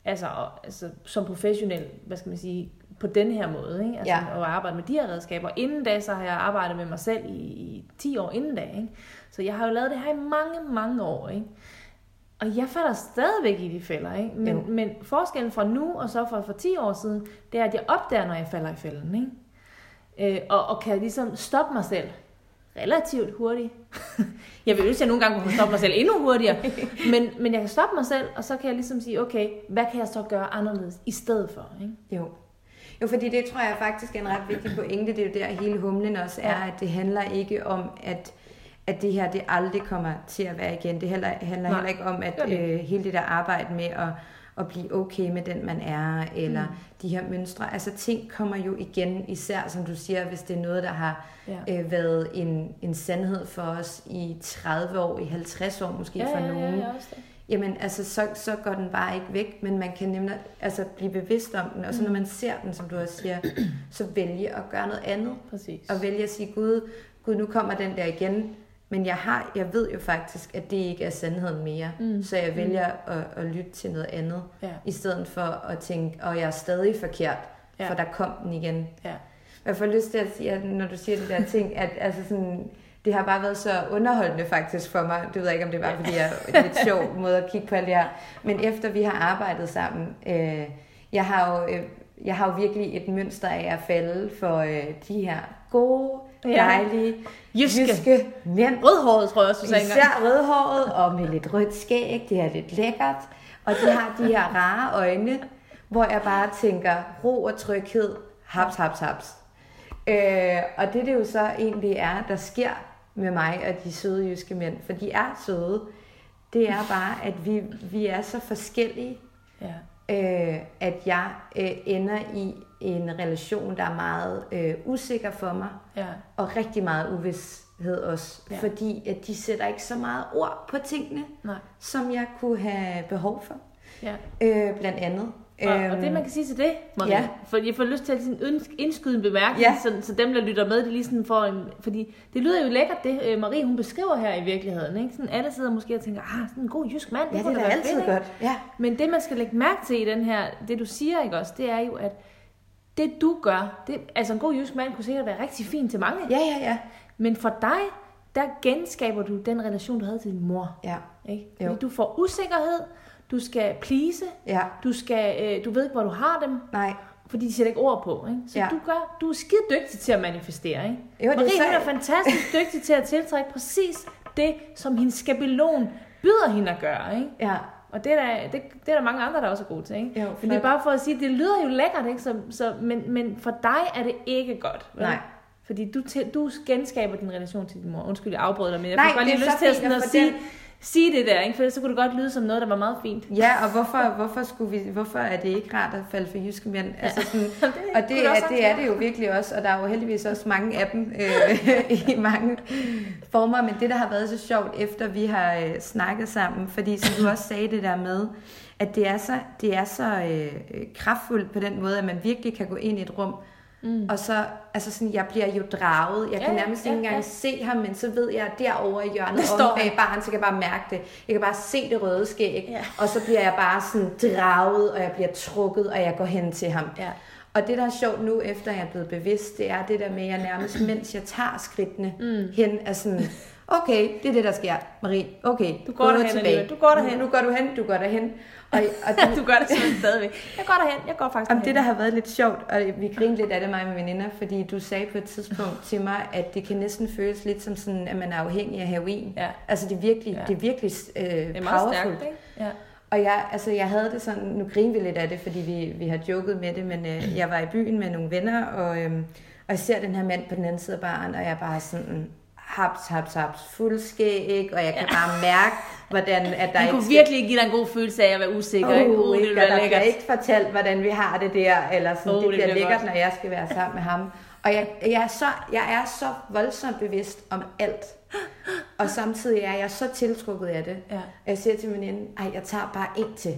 Altså, og, altså som professionel, hvad skal man sige, på den her måde. Ikke? Altså, Ja. at arbejde med de her redskaber. Inden da, så har jeg arbejdet med mig selv i, i 10 år inden da. Ikke? Så jeg har jo lavet det her i mange, mange år. Ikke? Og jeg falder stadigvæk i de fælder, ikke? Jo. Men, men forskellen fra nu og så fra for 10 år siden, det er, at jeg opdager, når jeg falder i fælden, ikke? Øh, og, og kan ligesom stoppe mig selv relativt hurtigt. jeg vil ønske, at jeg nogle gange kunne stoppe mig selv endnu hurtigere, men, men jeg kan stoppe mig selv, og så kan jeg ligesom sige, okay, hvad kan jeg så gøre anderledes i stedet for, ikke? Jo. Jo, fordi det tror jeg faktisk er en ret vigtig pointe. Det er jo der hele humlen også er, Ja. at det handler ikke om, at, at det her det aldrig kommer til at være igen. Det handler, handler Nej, heller ikke om, at øh, hele det der arbejde med at, at blive okay med den, man er, eller mm. de her mønstre. Altså ting kommer jo igen, især som du siger, hvis det er noget, der har Ja. øh, været en, en sandhed for os i 30 år, i 50 år måske Ja, for ja, ja, nogen. ja, også det. Jamen, altså, så, så går den bare ikke væk, men man kan nemlig altså, blive bevidst om den, og så når man ser den, som du også siger, så vælge at gøre noget andet, Præcis. og vælge at sige, Gud, Gud, nu kommer den der igen, men jeg, har, jeg ved jo faktisk, at det ikke er sandheden mere, Mm. så jeg vælger at, at lytte til noget andet, Ja, i stedet for at tænke, og jeg er stadig forkert, Ja. for der kom den igen. ja. Jeg får lyst til at sige, at når du siger de der ting, at altså sådan, det har bare været så underholdende faktisk for mig. Det ved jeg ikke, om det var, fordi jeg er lidt sjov måde at kigge på alt det her. Men efter vi har arbejdet sammen, øh, jeg, har jo, øh, jeg har jo virkelig et mønster af at falde for øh, de her gode, Ja. dejlige, Jyske. jyske mænd. Rødhåret, tror jeg også, du sagde engang. Især rødhåret og med lidt rødt skæg. Det er lidt lækkert. Og de har de her rare øjne, hvor jeg bare tænker ro og tryghed. Haps, haps, haps. Øh, og det det jo så egentlig er, der sker med mig og de søde jyske mænd, for de er søde, det er bare, at vi, vi er så forskellige, Ja. øh, at jeg øh, ender i en relation, der er meget øh, usikker for mig, Ja. og rigtig meget uvidshed også, Ja. fordi at de sætter ikke så meget ord på tingene, Nej. som jeg kunne have behov for, Ja. øh, blandt andet. Og, og Øhm, det man kan sige til det, Marie, ja. for jeg får lyst til at sådan indskyde en bemærkning, Ja. så, så dem, der lytter med, de lige sådan får en... Fordi det lyder jo lækkert, det øh, Marie, hun beskriver her i virkeligheden. Ikke? Sådan alle sidder måske og tænker, ah, sådan en god jysk mand, ja, det er da altid fedt, godt. Ja. Men det, man skal lægge mærke til i den her, det du siger, ikke også, det er jo, at det du gør, det, altså en god jysk mand kunne sikkert være rigtig fin til mange. Ja, ja, ja. Men for dig, der genskaber du den relation, du havde til din mor. Ja. Ikke? Fordi du får usikkerhed, du skal please, Ja. du, skal, øh, du ved ikke, hvor du har dem, Nej. fordi de sætter ikke ord på. Ikke? Så Ja. du, gør, du er skide dygtig til at manifestere. Ikke? Jo, det er Marie så- hun er fantastisk dygtig til at tiltrække præcis det, som hendes skabelon byder hende at gøre. Ikke? Ja. Og det er, der, det, det er der mange andre, der også er gode til. Ikke? Jo, Men det er bare for at sige, det lyder jo lækkert, ikke? Så, så, men, men for dig er det ikke godt. Vel? Nej. Fordi du, til, du genskaber din relation til din mor. Undskyld, jeg afbrød dig, men jeg Nej, fik bare lige lyst til at, sådan at sige, sige det der, ikke? for så kunne det godt lyde som noget, der var meget fint. Ja, og hvorfor, hvorfor, skulle vi, hvorfor er det ikke rart at falde for jyske mænd? Altså sådan, Det og det, det er, det er det jo virkelig også, og der er jo heldigvis også mange af dem øh, i mange former. Men det, der har været så sjovt, efter vi har øh, snakket sammen, fordi som du også sagde det der med, at det er så, det er så øh, kraftfuldt på den måde, at man virkelig kan gå ind i et rum, Mm. Og så, altså sådan, jeg bliver jo draget. Jeg Ja, kan nærmest ja, ikke engang ja. se ham, men så ved jeg, at derovre i hjørnet, Der står om bag baren, så kan jeg bare mærke det. Jeg kan bare se det røde skæg, Ja. og så bliver jeg bare sådan draget, og jeg bliver trukket, og jeg går hen til ham. Ja. Og det, der er sjovt nu, efter jeg er blevet bevidst, det er det der med, at jeg nærmest, mens jeg tager skridtene mm. hen, er sådan, okay, det er det, der sker, Marie. Okay, Du går gå derhen tilbage. Du går derhen. Nu, nu går du hen, du går derhen. Og, og det, Du gør det simpelthen stadigvæk. Jeg går derhen, jeg går faktisk om det, der har været lidt sjovt, og vi grinede lidt af det, mig og mine veninder, fordi du sagde på et tidspunkt til mig, at det kan næsten føles lidt som sådan, at man er afhængig af heroin. Ja. Altså det er virkelig, Ja. det er virkelig øh, Det er meget powerful. stærkt, ikke? Ja. Og jeg, altså, jeg havde det sådan, nu griner vi lidt af det, fordi vi, vi har joket med det, men øh, jeg var i byen med nogle venner, og, øh, og jeg ser den her mand på den anden side af baren, og jeg er bare sådan, haps, haps, haps, fuld skæg, og jeg kan ja. bare mærke, hvordan at der Han ikke kunne virkelig give dig en god følelse af at være usikker. ikke? Uh, det ikke, der bliver ikke fortalt, hvordan vi har det der, eller sådan, Uh, det det bliver bliver lækkert, godt. når jeg skal være sammen med ham. Og jeg, jeg, er så, jeg er så voldsomt bevidst om alt. Og samtidig er jeg så tiltrukket af det. Ja. Jeg siger til min veninde, ej, jeg tager bare en til.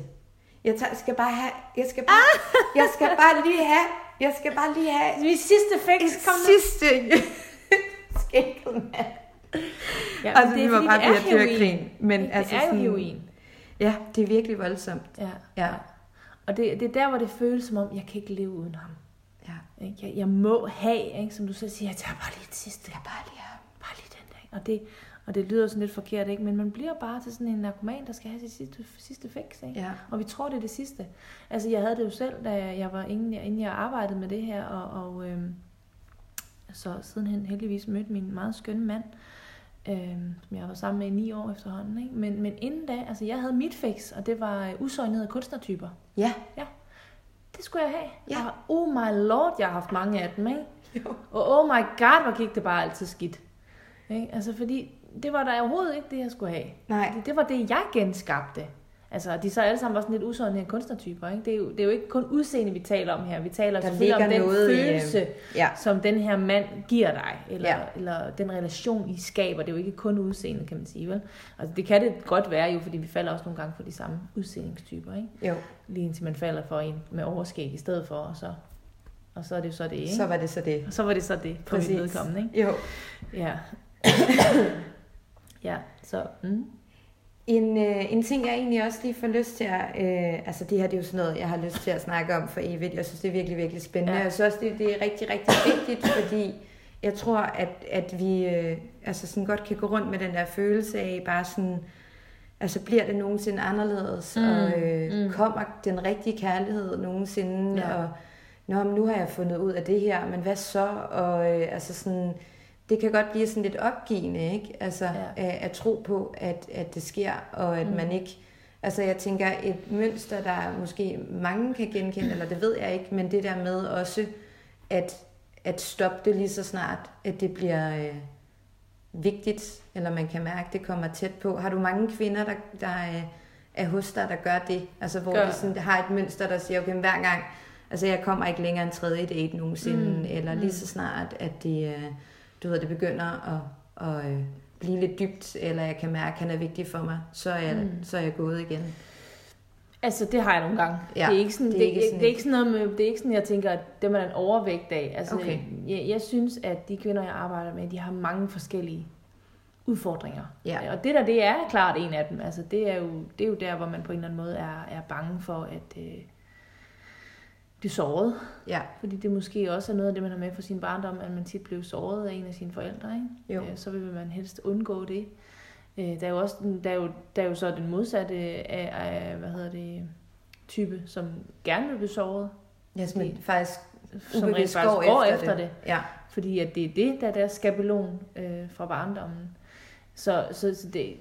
Jeg tager, skal bare have, jeg skal bare, jeg skal bare lige have, jeg skal bare lige have Min sidste fix, en kom nu. sidste skægget mand. Ja, Altså, men det vi var bare ved at heroin. grin. Men det altså er jo sådan- heroin. Ja, det er virkelig voldsomt. Ja. Ja. Og det, det er der, hvor det føles som om, jeg kan ikke leve uden ham. Ja. Ikke? Jeg, jeg må have, ikke? som du så siger, jeg tager bare lige det sidste. Jeg bare lige. Bare lige den dag. Og det, og det lyder sådan lidt forkert, ikke? men man bliver bare til sådan en narkoman, der skal have sit sidste, sidste fix. Ikke? Ja. Og vi tror, det er det sidste. Altså, jeg havde det jo selv, da jeg var, inden jeg, inden jeg arbejdede med det her, og, og øhm, så sidenhen heldigvis mødte min meget skønne mand, øhm, som jeg var sammen med i ni år efterhånden. Ikke? Men, men inden da, altså jeg havde mit fix, og det var øh, usøgnede kunstnertyper. Ja. Ja, det skulle jeg have. Ja. Og oh my lord, jeg har haft mange af dem, ikke? Jo. Og oh my god, hvor gik det bare altid skidt. Ikke? Altså fordi, det var der overhovedet ikke det, jeg skulle have. Nej. Fordi det var det, jeg genskabte. Altså, de så alle sammen var sådan lidt usårlige kunstnertyper, ikke? Det er, jo, det er jo ikke kun udseende, vi taler om her. Vi taler Der selvfølgelig om den noget i, øh, følelse, ja. som den her mand giver dig. Eller, Ja. eller den relation, I skaber. Det er jo ikke kun udseende, kan man sige, vel? Altså, det kan det godt være jo, fordi vi falder også nogle gange for de samme udseendestyper, ikke? Jo, Lige indtil man falder for en med overskæg i stedet for, og så, og så er det jo så det, ikke? så var det så det. Og så var det så det, for mit vedkommende, ikke? Jo. Ja. ja, så... Mm. En, øh, en ting, jeg egentlig også lige får lyst til at... Øh, altså, det her det er jo sådan noget, jeg har lyst til at snakke om for evigt. Jeg synes, det er virkelig, virkelig spændende. Ja. Jeg synes også, det, det er rigtig, rigtig vigtigt, fordi jeg tror, at, at vi øh, altså sådan godt kan gå rundt med den der følelse af bare sådan... Altså, bliver det nogensinde anderledes? Mm, og øh, mm. kommer den rigtige kærlighed nogensinde? Ja. Og Nå, men nu har jeg fundet ud af det her, men hvad så? Og øh, altså sådan, det kan godt blive sådan lidt opgivende, ikke? Altså Ja. at, at tro på, at, at det sker, og at Mm. man ikke... Altså jeg tænker, et mønster, der måske mange kan genkende, eller det ved jeg ikke, men det der med også at, at stoppe det lige så snart, at det bliver øh, vigtigt, eller man kan mærke, at det kommer tæt på. Har du mange kvinder, der, der er, er hos dig, der gør det? Altså hvor Gør. de sådan, har et mønster, der siger, okay, hver gang, altså jeg kommer ikke længere en tredje date nogensinde, Mm, mm. eller lige mm. så snart, at det, øh, du ved, det begynder at, at øh, blive lidt dybt, eller jeg kan mærke, at han er vigtig for mig, så er jeg, Mm. så er jeg gået igen. Altså, det har jeg nogle gange. Ja, det er ikke sådan, det det er er ikke ikke, sådan det er ikke sådan noget med, det er ikke sådan, jeg tænker, at dem er der en overvægt af. Altså, Okay. jeg, jeg synes, at de kvinder, jeg arbejder med, de har mange forskellige udfordringer. Ja. Og det der, det er klart en af dem. Altså, det er jo, det er jo der, hvor man på en eller anden måde er, er bange for, at... Øh, blive såret. Ja. Fordi det måske også er noget af det, man har med fra sin barndom, at man tit blev såret af en af sine forældre. Ikke? Jo. Øh, så vil man helst undgå det. Øh, der er jo også der er jo, der er jo så den modsatte af, af hvad hedder det, type, som gerne vil blive såret. Ja, som faktisk Som rent faktisk går, går efter, efter det. det. Ja. Fordi at det er det, der er deres skabelon øh, fra barndommen. Så, så, så det,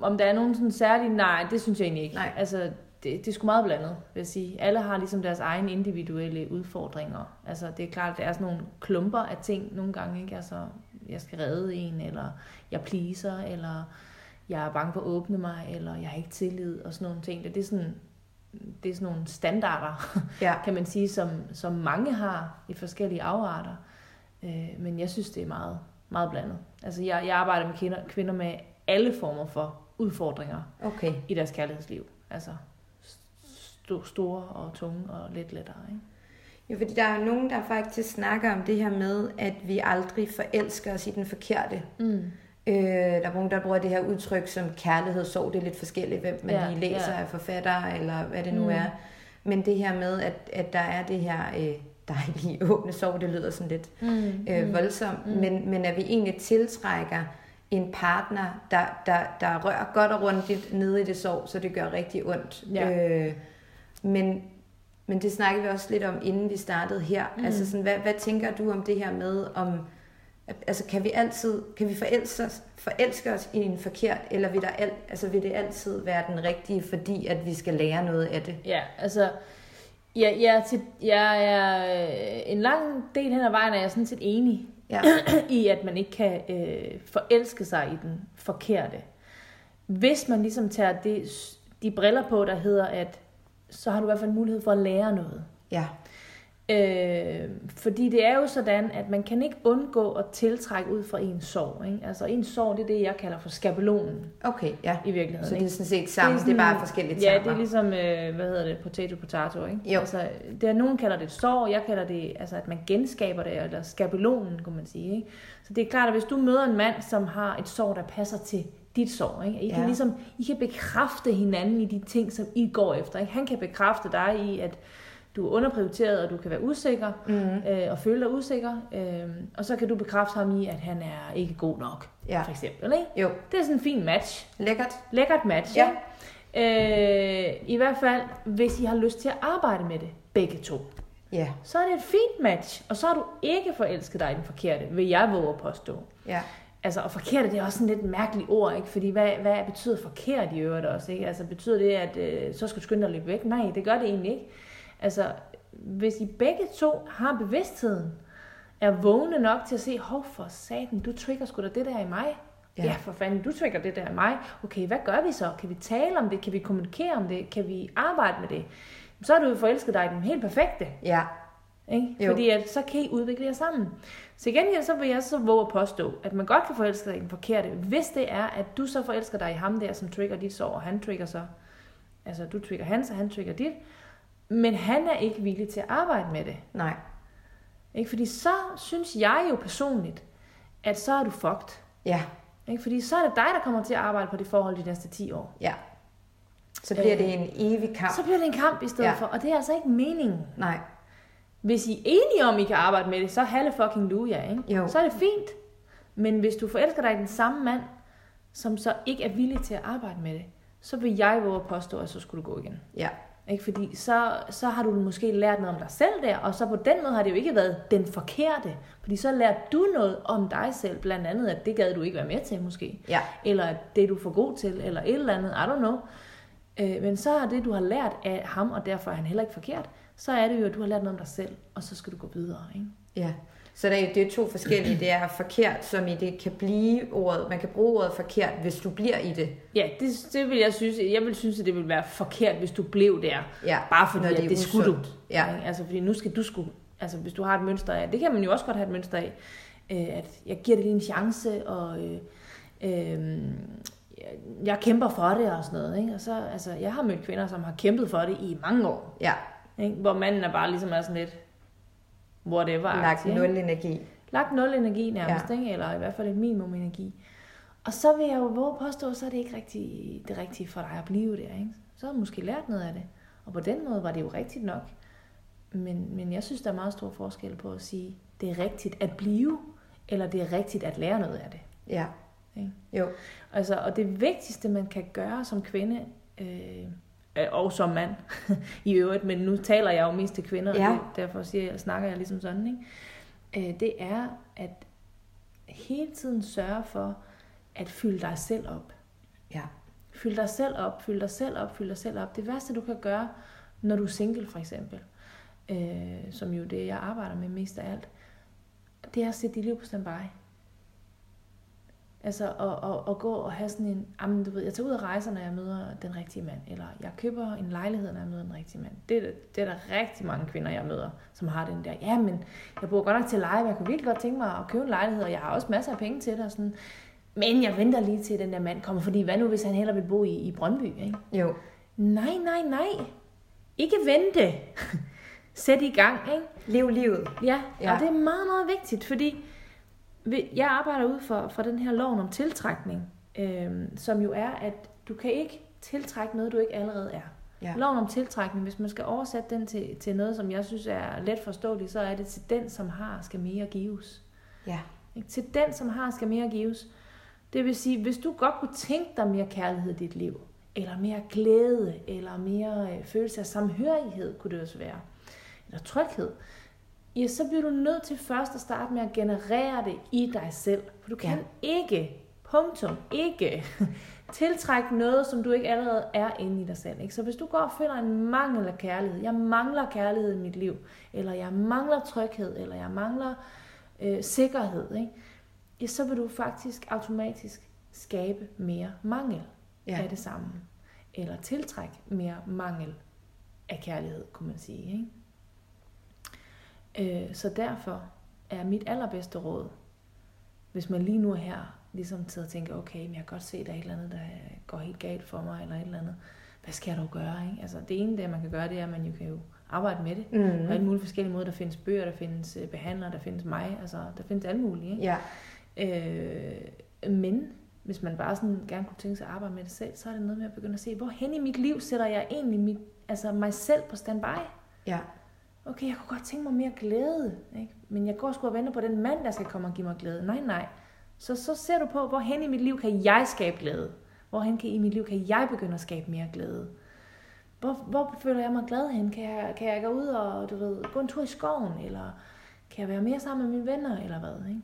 om der er nogen sådan særlig, nej, det synes jeg egentlig ikke. Nej. Altså, det, det er sgu meget blandet, vil jeg sige. Alle har ligesom deres egne individuelle udfordringer. Altså, det er klart, at der er sådan nogle klumper af ting nogle gange, ikke? Altså, jeg skal redde en, eller jeg pleaser, eller jeg er bange for at åbne mig, eller jeg har ikke tillid, og sådan nogle ting. Det er sådan, det er sådan nogle standarder, ja. kan man sige, som, som mange har i forskellige afarter. Øh, men jeg synes, det er meget, meget blandet. Altså, jeg, jeg arbejder med kvinder, kvinder med alle former for udfordringer Okay. i deres kærlighedsliv. Altså store og tunge og lidt lettere. Ikke? Jo, fordi der er nogen, der faktisk snakker om det her med, at vi aldrig forelsker os i den forkerte. Mm. Øh, der er nogen, der bruger det her udtryk som kærlighedssorg. Det er lidt forskelligt, hvem man Ja, lige læser ja. af forfatter, eller hvad det nu Mm. er. Men det her med, at, at der er det her øh, dejlige åbne sorg, det lyder sådan lidt Mm. øh, voldsomt, Mm. men, men at vi egentlig tiltrækker en partner, der, der, der rører godt og rundt nede i det sorg, så det gør rigtig ondt. Ja. Øh, men, men det snakkede vi også lidt om, inden vi startede her. Mm. Altså sådan, hvad, hvad tænker du om det her med, om altså kan vi altid, kan vi forelske os, forelske os i en forkert, eller vil, der al, altså vil det altid være den rigtige, fordi at vi skal lære noget af det? Ja, altså, jeg, jeg, er til, jeg er øh, en lang del hen ad vejen, er jeg sådan set enig Ja. i, at man ikke kan øh, forelske sig i den forkerte. Hvis man ligesom tager det, de briller på, der hedder, at så har du i hvert fald mulighed for at lære noget. Ja. Øh, fordi det er jo sådan, at man kan ikke undgå at tiltrække ud fra en sorg. Ikke? Altså en sorg, det er det, jeg kalder for skabelonen Okay, ja. i virkeligheden. Så det er sådan set sammen, det er, sådan- bare forskellige Ja, termer. det er ligesom, øh, hvad hedder det, potato potato, ikke? Jo. Altså, det er, nogen kalder det sorg, jeg kalder det, altså at man genskaber det, eller skabelonen, kunne man sige, ikke? Så det er klart, at hvis du møder en mand, som har et sorg, der passer til dit sorg, ikke? I, kan Ja. ligesom, I kan bekræfte hinanden i de ting, som I går efter, ikke? Han kan bekræfte dig i, at du er underprioriteret, og du kan være usikker, Mm. øh, og føle dig usikker, øh, og så kan du bekræfte ham i, at han er ikke god nok, Ja. for eksempel, ikke? Jo, Det er sådan en fin match. lækkert. Lækkert match, Ja. ja. Øh, I hvert fald, hvis I har lyst til at arbejde med det, begge to, Ja, så er det et fint match, og så har du ikke forelsket dig i den forkerte, vil jeg våge at påstå. ja. Altså, og forkerte, det er også sådan lidt et mærkeligt ord, ikke? Fordi hvad, hvad betyder forkert i øvrigt også, ikke? Altså, betyder det, at øh, så skal du skynde dig lidt væk? Nej, det gør det egentlig ikke. Altså, hvis I begge to har bevidstheden, er vågne nok til at se, hov for satan, du trigger sgu da det der i mig. Ja. Ja. ja, for fanden, du trigger det der i mig. Okay, hvad gør vi så? Kan vi tale om det? Kan vi kommunikere om det? Kan vi arbejde med det? Så har du jo forelsket dig i den helt perfekte. Ja, Ikke? Jo. Fordi at, så kan I udvikle jer sammen. Så igen så vil jeg så våge at påstå, at man godt kan forelske sig i den forkerte, hvis det er, at du så forelsker dig i ham der, som trigger dit sår, og han trigger så, altså du trigger hans, og han trigger dit, men han er ikke villig til at arbejde med det. nej. Ikke? Fordi så synes jeg jo personligt, at så er du fucked. Ja, Ikke? Fordi så er det dig, der kommer til at arbejde på det forhold de næste 10 år. ja. Så bliver Øh, det en evig kamp. Så bliver det en kamp i stedet Ja. ja. for, og det er altså ikke meningen. Nej, Hvis I er enige om, I kan arbejde med det, så halve fucking luja, ikke? Jo. Så er det fint. Men hvis du forelsker dig i den samme mand, som så ikke er villig til at arbejde med det, så vil jeg våge at påstå, at så skulle du gå igen. ja. Ikke? Fordi så, så har du måske lært noget om dig selv der, og så på den måde har det jo ikke været den forkerte. Fordi så lærte du noget om dig selv, blandt andet, at det gad du ikke være med til måske. Ja, Eller at det er du for god til, eller et eller andet, I don't know. Øh, men så er det, du har lært af ham, og derfor er han heller ikke forkert, så er det jo, at du har lært noget om dig selv, og så skal du gå videre. Ikke? ja. Så det er, det er to forskellige. Det er forkert, som i det kan blive ordet. Man kan bruge ordet forkert, hvis du bliver i det. Ja, det, det vil jeg synes, jeg vil synes, at det ville være forkert, hvis du blev der. Ja, Bare fordi, når at det er det skulle du. Ja. Ikke? Altså, fordi nu skal du skulle, altså hvis du har et mønster af, det kan man jo også godt have et mønster af, øh, at jeg giver det lige en chance, og øh, øh, jeg, jeg kæmper for det og sådan noget. Ikke? Og så, altså, jeg har mødt kvinder, som har kæmpet for det i mange år. Ja, Ikke? Hvor manden er bare ligesom er sådan lidt whatever lagt nul energi. Lagt nul energi nærmest, ja. ikke? eller i hvert fald et minimum energi. Og så vil jeg jo våge påstå, så er det ikke rigtig det rigtige for dig at blive der. Ikke? Så har du måske lært noget af det. Og på den måde var det jo rigtigt nok. Men, men jeg synes, der er meget stor forskel på at sige, det er rigtigt at blive, eller det er rigtigt at lære noget af det. Ja. Ikke? Jo. Altså, og det vigtigste, man kan gøre som kvinde, øh og som mand i øvrigt, men nu taler jeg jo mest til kvinder, Ja. og derfor siger jeg, snakker jeg ligesom sådan, ikke? Øh, det er at hele tiden sørge for at fylde dig selv op. Ja. Fyld dig selv op, fyld dig selv op, fyld dig selv op. Det værste, du kan gøre, når du er single for eksempel, øh, som jo det, jeg arbejder med mest af alt, det er at sætte dit liv på standby. Altså at, at, at gå og have sådan en, jamen du ved, jeg tager ud og rejser, når jeg møder den rigtige mand, eller jeg køber en lejlighed, når jeg møder den rigtige mand. Det, er det er der rigtig mange kvinder, jeg møder, som har den der, ja, men jeg bor godt nok til leje, men jeg kunne virkelig godt tænke mig at købe en lejlighed, og jeg har også masser af penge til det, og sådan, men jeg venter lige til, den der mand kommer, fordi hvad nu, hvis han hellere vil bo i, i Brøndby, ikke? Jo. Nej, nej, nej. Ikke vente. Sæt i gang, ikke? Lev livet. Ja, Ja. og det er meget, meget vigtigt, fordi jeg arbejder ud for, for den her loven om tiltrækning, øhm, som jo er, at du kan ikke tiltrække noget, du ikke allerede er. Ja. Loven om tiltrækning, hvis man skal oversætte den til, til noget, som jeg synes er let forståeligt, så er det til den, som har, skal mere gives. Ja. Til den, som har, skal mere gives. Det vil sige, hvis du godt kunne tænke dig mere kærlighed i dit liv, eller mere glæde, eller mere øh, følelse af samhørighed, kunne det også være, eller tryghed, ja, så bliver du nødt til først at starte med at generere det i dig selv. For du kan Ja. ikke, punktum, ikke tiltrække noget, som du ikke allerede er inde i dig selv. Ikke? Så hvis du går og finder en mangel af kærlighed, jeg mangler kærlighed i mit liv, eller jeg mangler tryghed, eller jeg mangler øh, sikkerhed, ikke? Ja, så vil du faktisk automatisk skabe mere mangel ja. af det samme. Eller tiltrække mere mangel af kærlighed, kunne man sige. Ikke? Øh, så derfor er mit allerbedste råd, hvis man lige nu er her, ligesom sidder og tænker, okay, men jeg kan godt se, at der er et eller andet, der går helt galt for mig, eller et eller andet. Hvad skal jeg dog gøre? Ikke? Altså, det ene, det man kan gøre, det er, at man jo kan jo arbejde med det. Mm. På alle mulige forskellige måder. Der findes bøger, der findes øh, behandlere, der findes mig. Altså, der findes alt muligt. Ikke? Ja. Øh, men hvis man bare sådan gerne kunne tænke sig at arbejde med det selv, så er det noget med at begynde at se, hvor hen i mit liv sætter jeg egentlig mit, altså mig selv på standby. Ja. Okay, jeg kunne godt tænke mig mere glæde, ikke? men jeg går sgu og venter på den mand, der skal komme og give mig glæde. Nej, nej. Så, så ser du på, hvor hen i mit liv kan jeg skabe glæde. Hvorhen kan, i mit liv kan jeg begynde at skabe mere glæde. Hvor, hvor føler jeg mig glad hen? Kan jeg, kan jeg gå ud og du ved, gå en tur i skoven? Eller kan jeg være mere sammen med mine venner? Eller hvad? Ikke?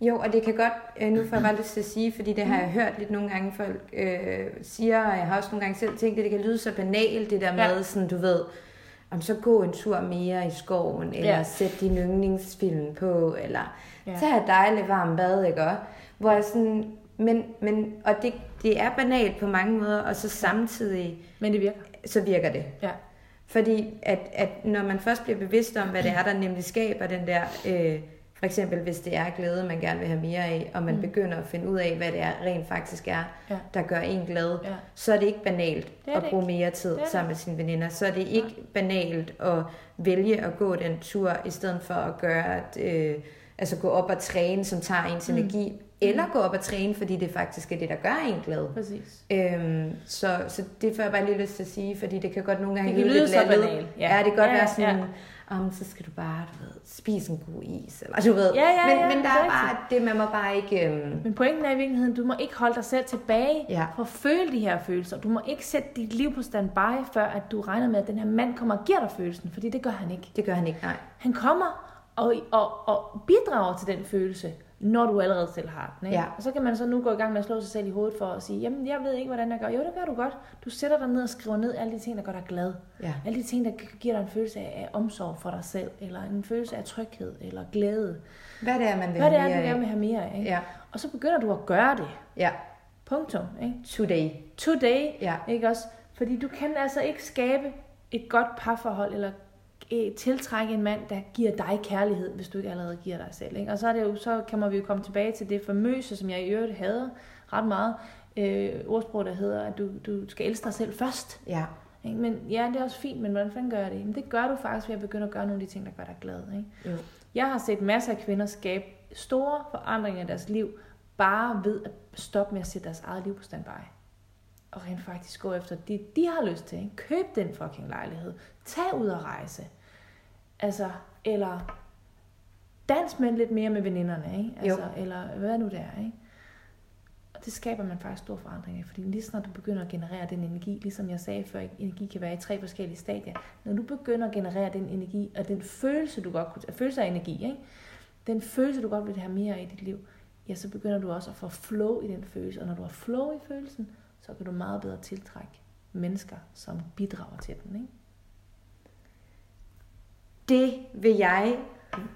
Jo, og det kan godt, øh, nu får jeg bare lyst til at sige, fordi det har jeg hørt lidt nogle gange, folk øh, siger, og jeg har også nogle gange selv tænkt, at det kan lyde så banalt, det der med, Ja. sådan, du ved, om så gå en tur mere i skoven, eller Ja. sæt din yndlingsfilm på, eller Ja. tag et dejligt varmt bad, ikke også? Hvor jeg sådan, men, men, og det, det er banalt på mange måder, og så samtidig, Men det virker. så virker det. Ja. Fordi at, at når man først bliver bevidst om, hvad det er, der nemlig skaber den der, øh, for eksempel hvis det er glæde, man gerne vil have mere af, og man mm. Mm. begynder at finde ud af, hvad det er rent faktisk er, Ja. der gør en glad, Ja. så er det ikke banalt Det er at det bruge mere tid Det er det. sammen med sine veninder. Så er det ikke banalt at vælge at gå den tur, i stedet for at gøre, at, øh, altså gå op og træne, som tager ens Mm. energi, eller gå op og træne, fordi det faktisk er det, der gør en glad. Præcis. Øhm, så, så det får jeg bare lige lyst til at sige, fordi det kan godt nogle gange Det kan lyde lidt så banalt, Ja. ja. ja, det kan godt Ja, være sådan, ja. Om så skal du bare, du ved, spise en god is, eller du ved. Ja, ja, men, ja, men der er er bare, det man må bare ikke, øhm, Men pointen er i virkeligheden, du må ikke holde dig selv tilbage Ja. for at føle de her følelser. Du må ikke sætte dit liv på standby, før at du regner med, at den her mand kommer og giver dig følelsen, fordi det gør han ikke. det gør han ikke, nej. Han kommer og, og, og bidrager til den følelse, når du allerede selv har den. Ikke? Ja. Og så kan man så nu gå i gang med at slå sig selv i hovedet for at sige, jamen jeg ved ikke, hvordan jeg gør. Jo, det gør du godt. Du sætter dig ned og skriver ned alle de ting, der gør dig glad. Ja. Alle de ting, der giver dig en følelse af, af omsorg for dig selv, eller en følelse af tryghed, eller glæde. Hvad det er, man vil Hvad det er, du gerne vil have mere af. Ja, Og så begynder du at gøre det. ja. Punktum. Ikke? Today. Today. Ja. Ikke også? Fordi du kan altså ikke skabe et godt parforhold, eller tiltrække en mand, der giver dig kærlighed, hvis du ikke allerede giver dig selv. Ikke? Og så, er det jo, så kan man vi jo komme tilbage til det famøse, som jeg i øvrigt hader ret meget, øh, ordsprog, der hedder, at du, du skal elske dig selv først. Ja, Ikke? Men ja, det er også fint, men hvordan fanden gør jeg det? Men det gør du faktisk ved at begynde at gøre nogle af de ting, der gør dig glad. Ikke? jo. Jeg har set masser af kvinder skabe store forandringer i deres liv, bare ved at stoppe med at sætte deres eget liv på standby. Og rent faktisk gå efter det, de har lyst til. Ikke? Køb den fucking lejlighed. Tag ud og rejse. Altså, eller dans med lidt mere med veninderne, ikke? Altså, jo. eller hvad nu det er, ikke? Og det skaber man faktisk stor forandring af, fordi lige snart du begynder at generere den energi, ligesom jeg sagde før, energi kan være i tre forskellige stadier. Når du begynder at generere den energi, og den følelse, du godt kunne, følelse af energi, ikke? den følelse, du godt vil have mere af i dit liv, ja, så begynder du også at få flow i den følelse. Og når du har flow i følelsen, så kan du meget bedre tiltrække mennesker, som bidrager til den. Ikke? Det vil jeg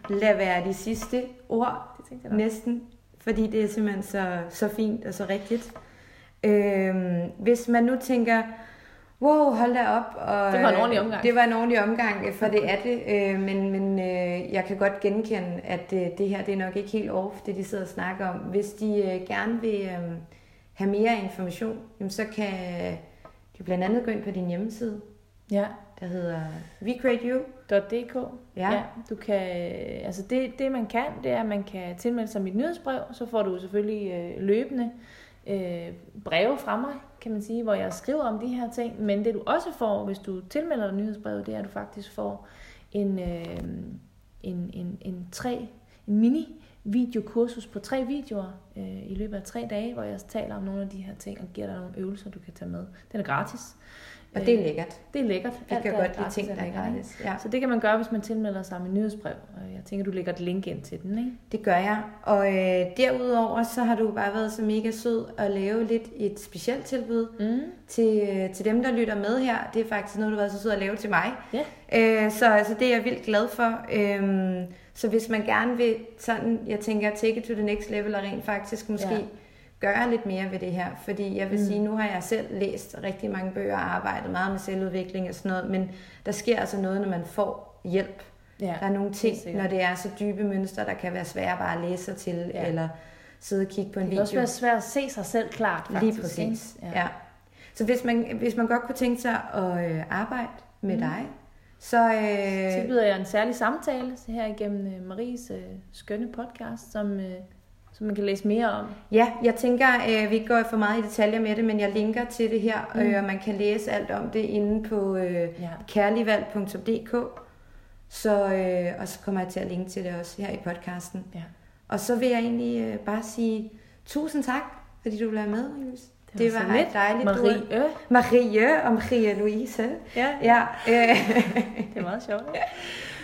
lade være de sidste ord, det jeg næsten, fordi det er simpelthen så, så fint og så rigtigt. Øhm, hvis man nu tænker, wow, hold da op. Og, det var en ordentlig omgang. Det var en ordentlig omgang, for det er det. Øh, men men øh, jeg kan godt genkende, at øh, det her det er nok ikke helt off, det de sidder og snakker om. Hvis de øh, gerne vil øh, have mere information, jamen, så kan de blandt andet gå ind på din hjemmeside. Ja. Der hedder wecreateyou.dk. Ja. ja. Du kan, altså det, det man kan, det er, at man kan tilmelde sig mit nyhedsbrev, så får du selvfølgelig øh, løbende øh, breve fra mig, kan man sige, hvor jeg skriver om de her ting. Men det du også får, hvis du tilmelder dig nyhedsbrevet, det er, at du faktisk får en, øh, en, en, en, tre, en mini videokursus på tre videoer øh, i løbet af tre dage, hvor jeg taler om nogle af de her ting og giver dig nogle øvelser, du kan tage med. Den er gratis. Og det er lækkert. Det er lækkert. Jeg kan godt lide ting, der er gratis. Ja. Så det kan man gøre, hvis man tilmelder sig med nyhedsbrev. Jeg tænker, du lægger et link ind til den, ikke? Det gør jeg. Og øh, derudover, så har du bare været så mega sød at lave lidt et specielt tilbud mm. til, øh, til dem, der lytter med her. Det er faktisk noget, du har været så sød at lave til mig. Ja. Øh, så altså, det er jeg vildt glad for. Øh, så hvis man gerne vil sådan, jeg tænker, take it to the next level, og rent faktisk måske... Ja gøre lidt mere ved det her. Fordi jeg vil mm. sige, nu har jeg selv læst rigtig mange bøger og arbejdet meget med selvudvikling og sådan noget, men der sker altså noget, når man får hjælp. Ja, der er nogle ting, det når det er så dybe mønstre, der kan være svære bare at læse sig til, ja. eller sidde og kigge på en video. Det kan også være svært at se sig selv klart, faktisk. Lige præcis, ja. ja. Så hvis man, hvis man godt kunne tænke sig at øh, arbejde med mm. dig, så... Øh, tilbyder jeg en særlig samtale her igennem øh, Maries øh, skønne podcast, som... Øh, som man kan læse mere om? Ja, jeg tænker, øh, vi ikke går for meget i detaljer med det, men jeg linker til det her, mm. øh, og man kan læse alt om det inde på øh, ja. kærligvalg.dk. Så, øh, og så kommer jeg til at linke til det også her i podcasten. Ja. Og så vil jeg egentlig øh, bare sige tusind tak, fordi du være med, Julius. Det, det var, var lidt dejligt. Marie. Du, Marie og Marie Louise. Ja. ja øh. det er meget sjovt.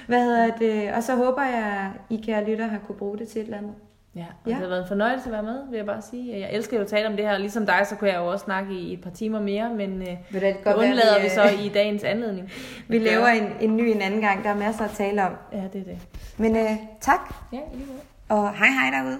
Hvad hedder det? Og så håber jeg, I kære lytter har kunne bruge det til et eller andet. Ja, og ja. det har været en fornøjelse at være med, vil jeg bare sige. Jeg elsker jo at tale om det her, ligesom dig, så kunne jeg jo også snakke i et par timer mere, men øh, det, det undlader vi, vi så i dagens anledning. Vi laver en, en ny en anden gang, der er masser at tale om. Ja, det er det. Men øh, tak. Ja, i lige måde. Og hej hej derude.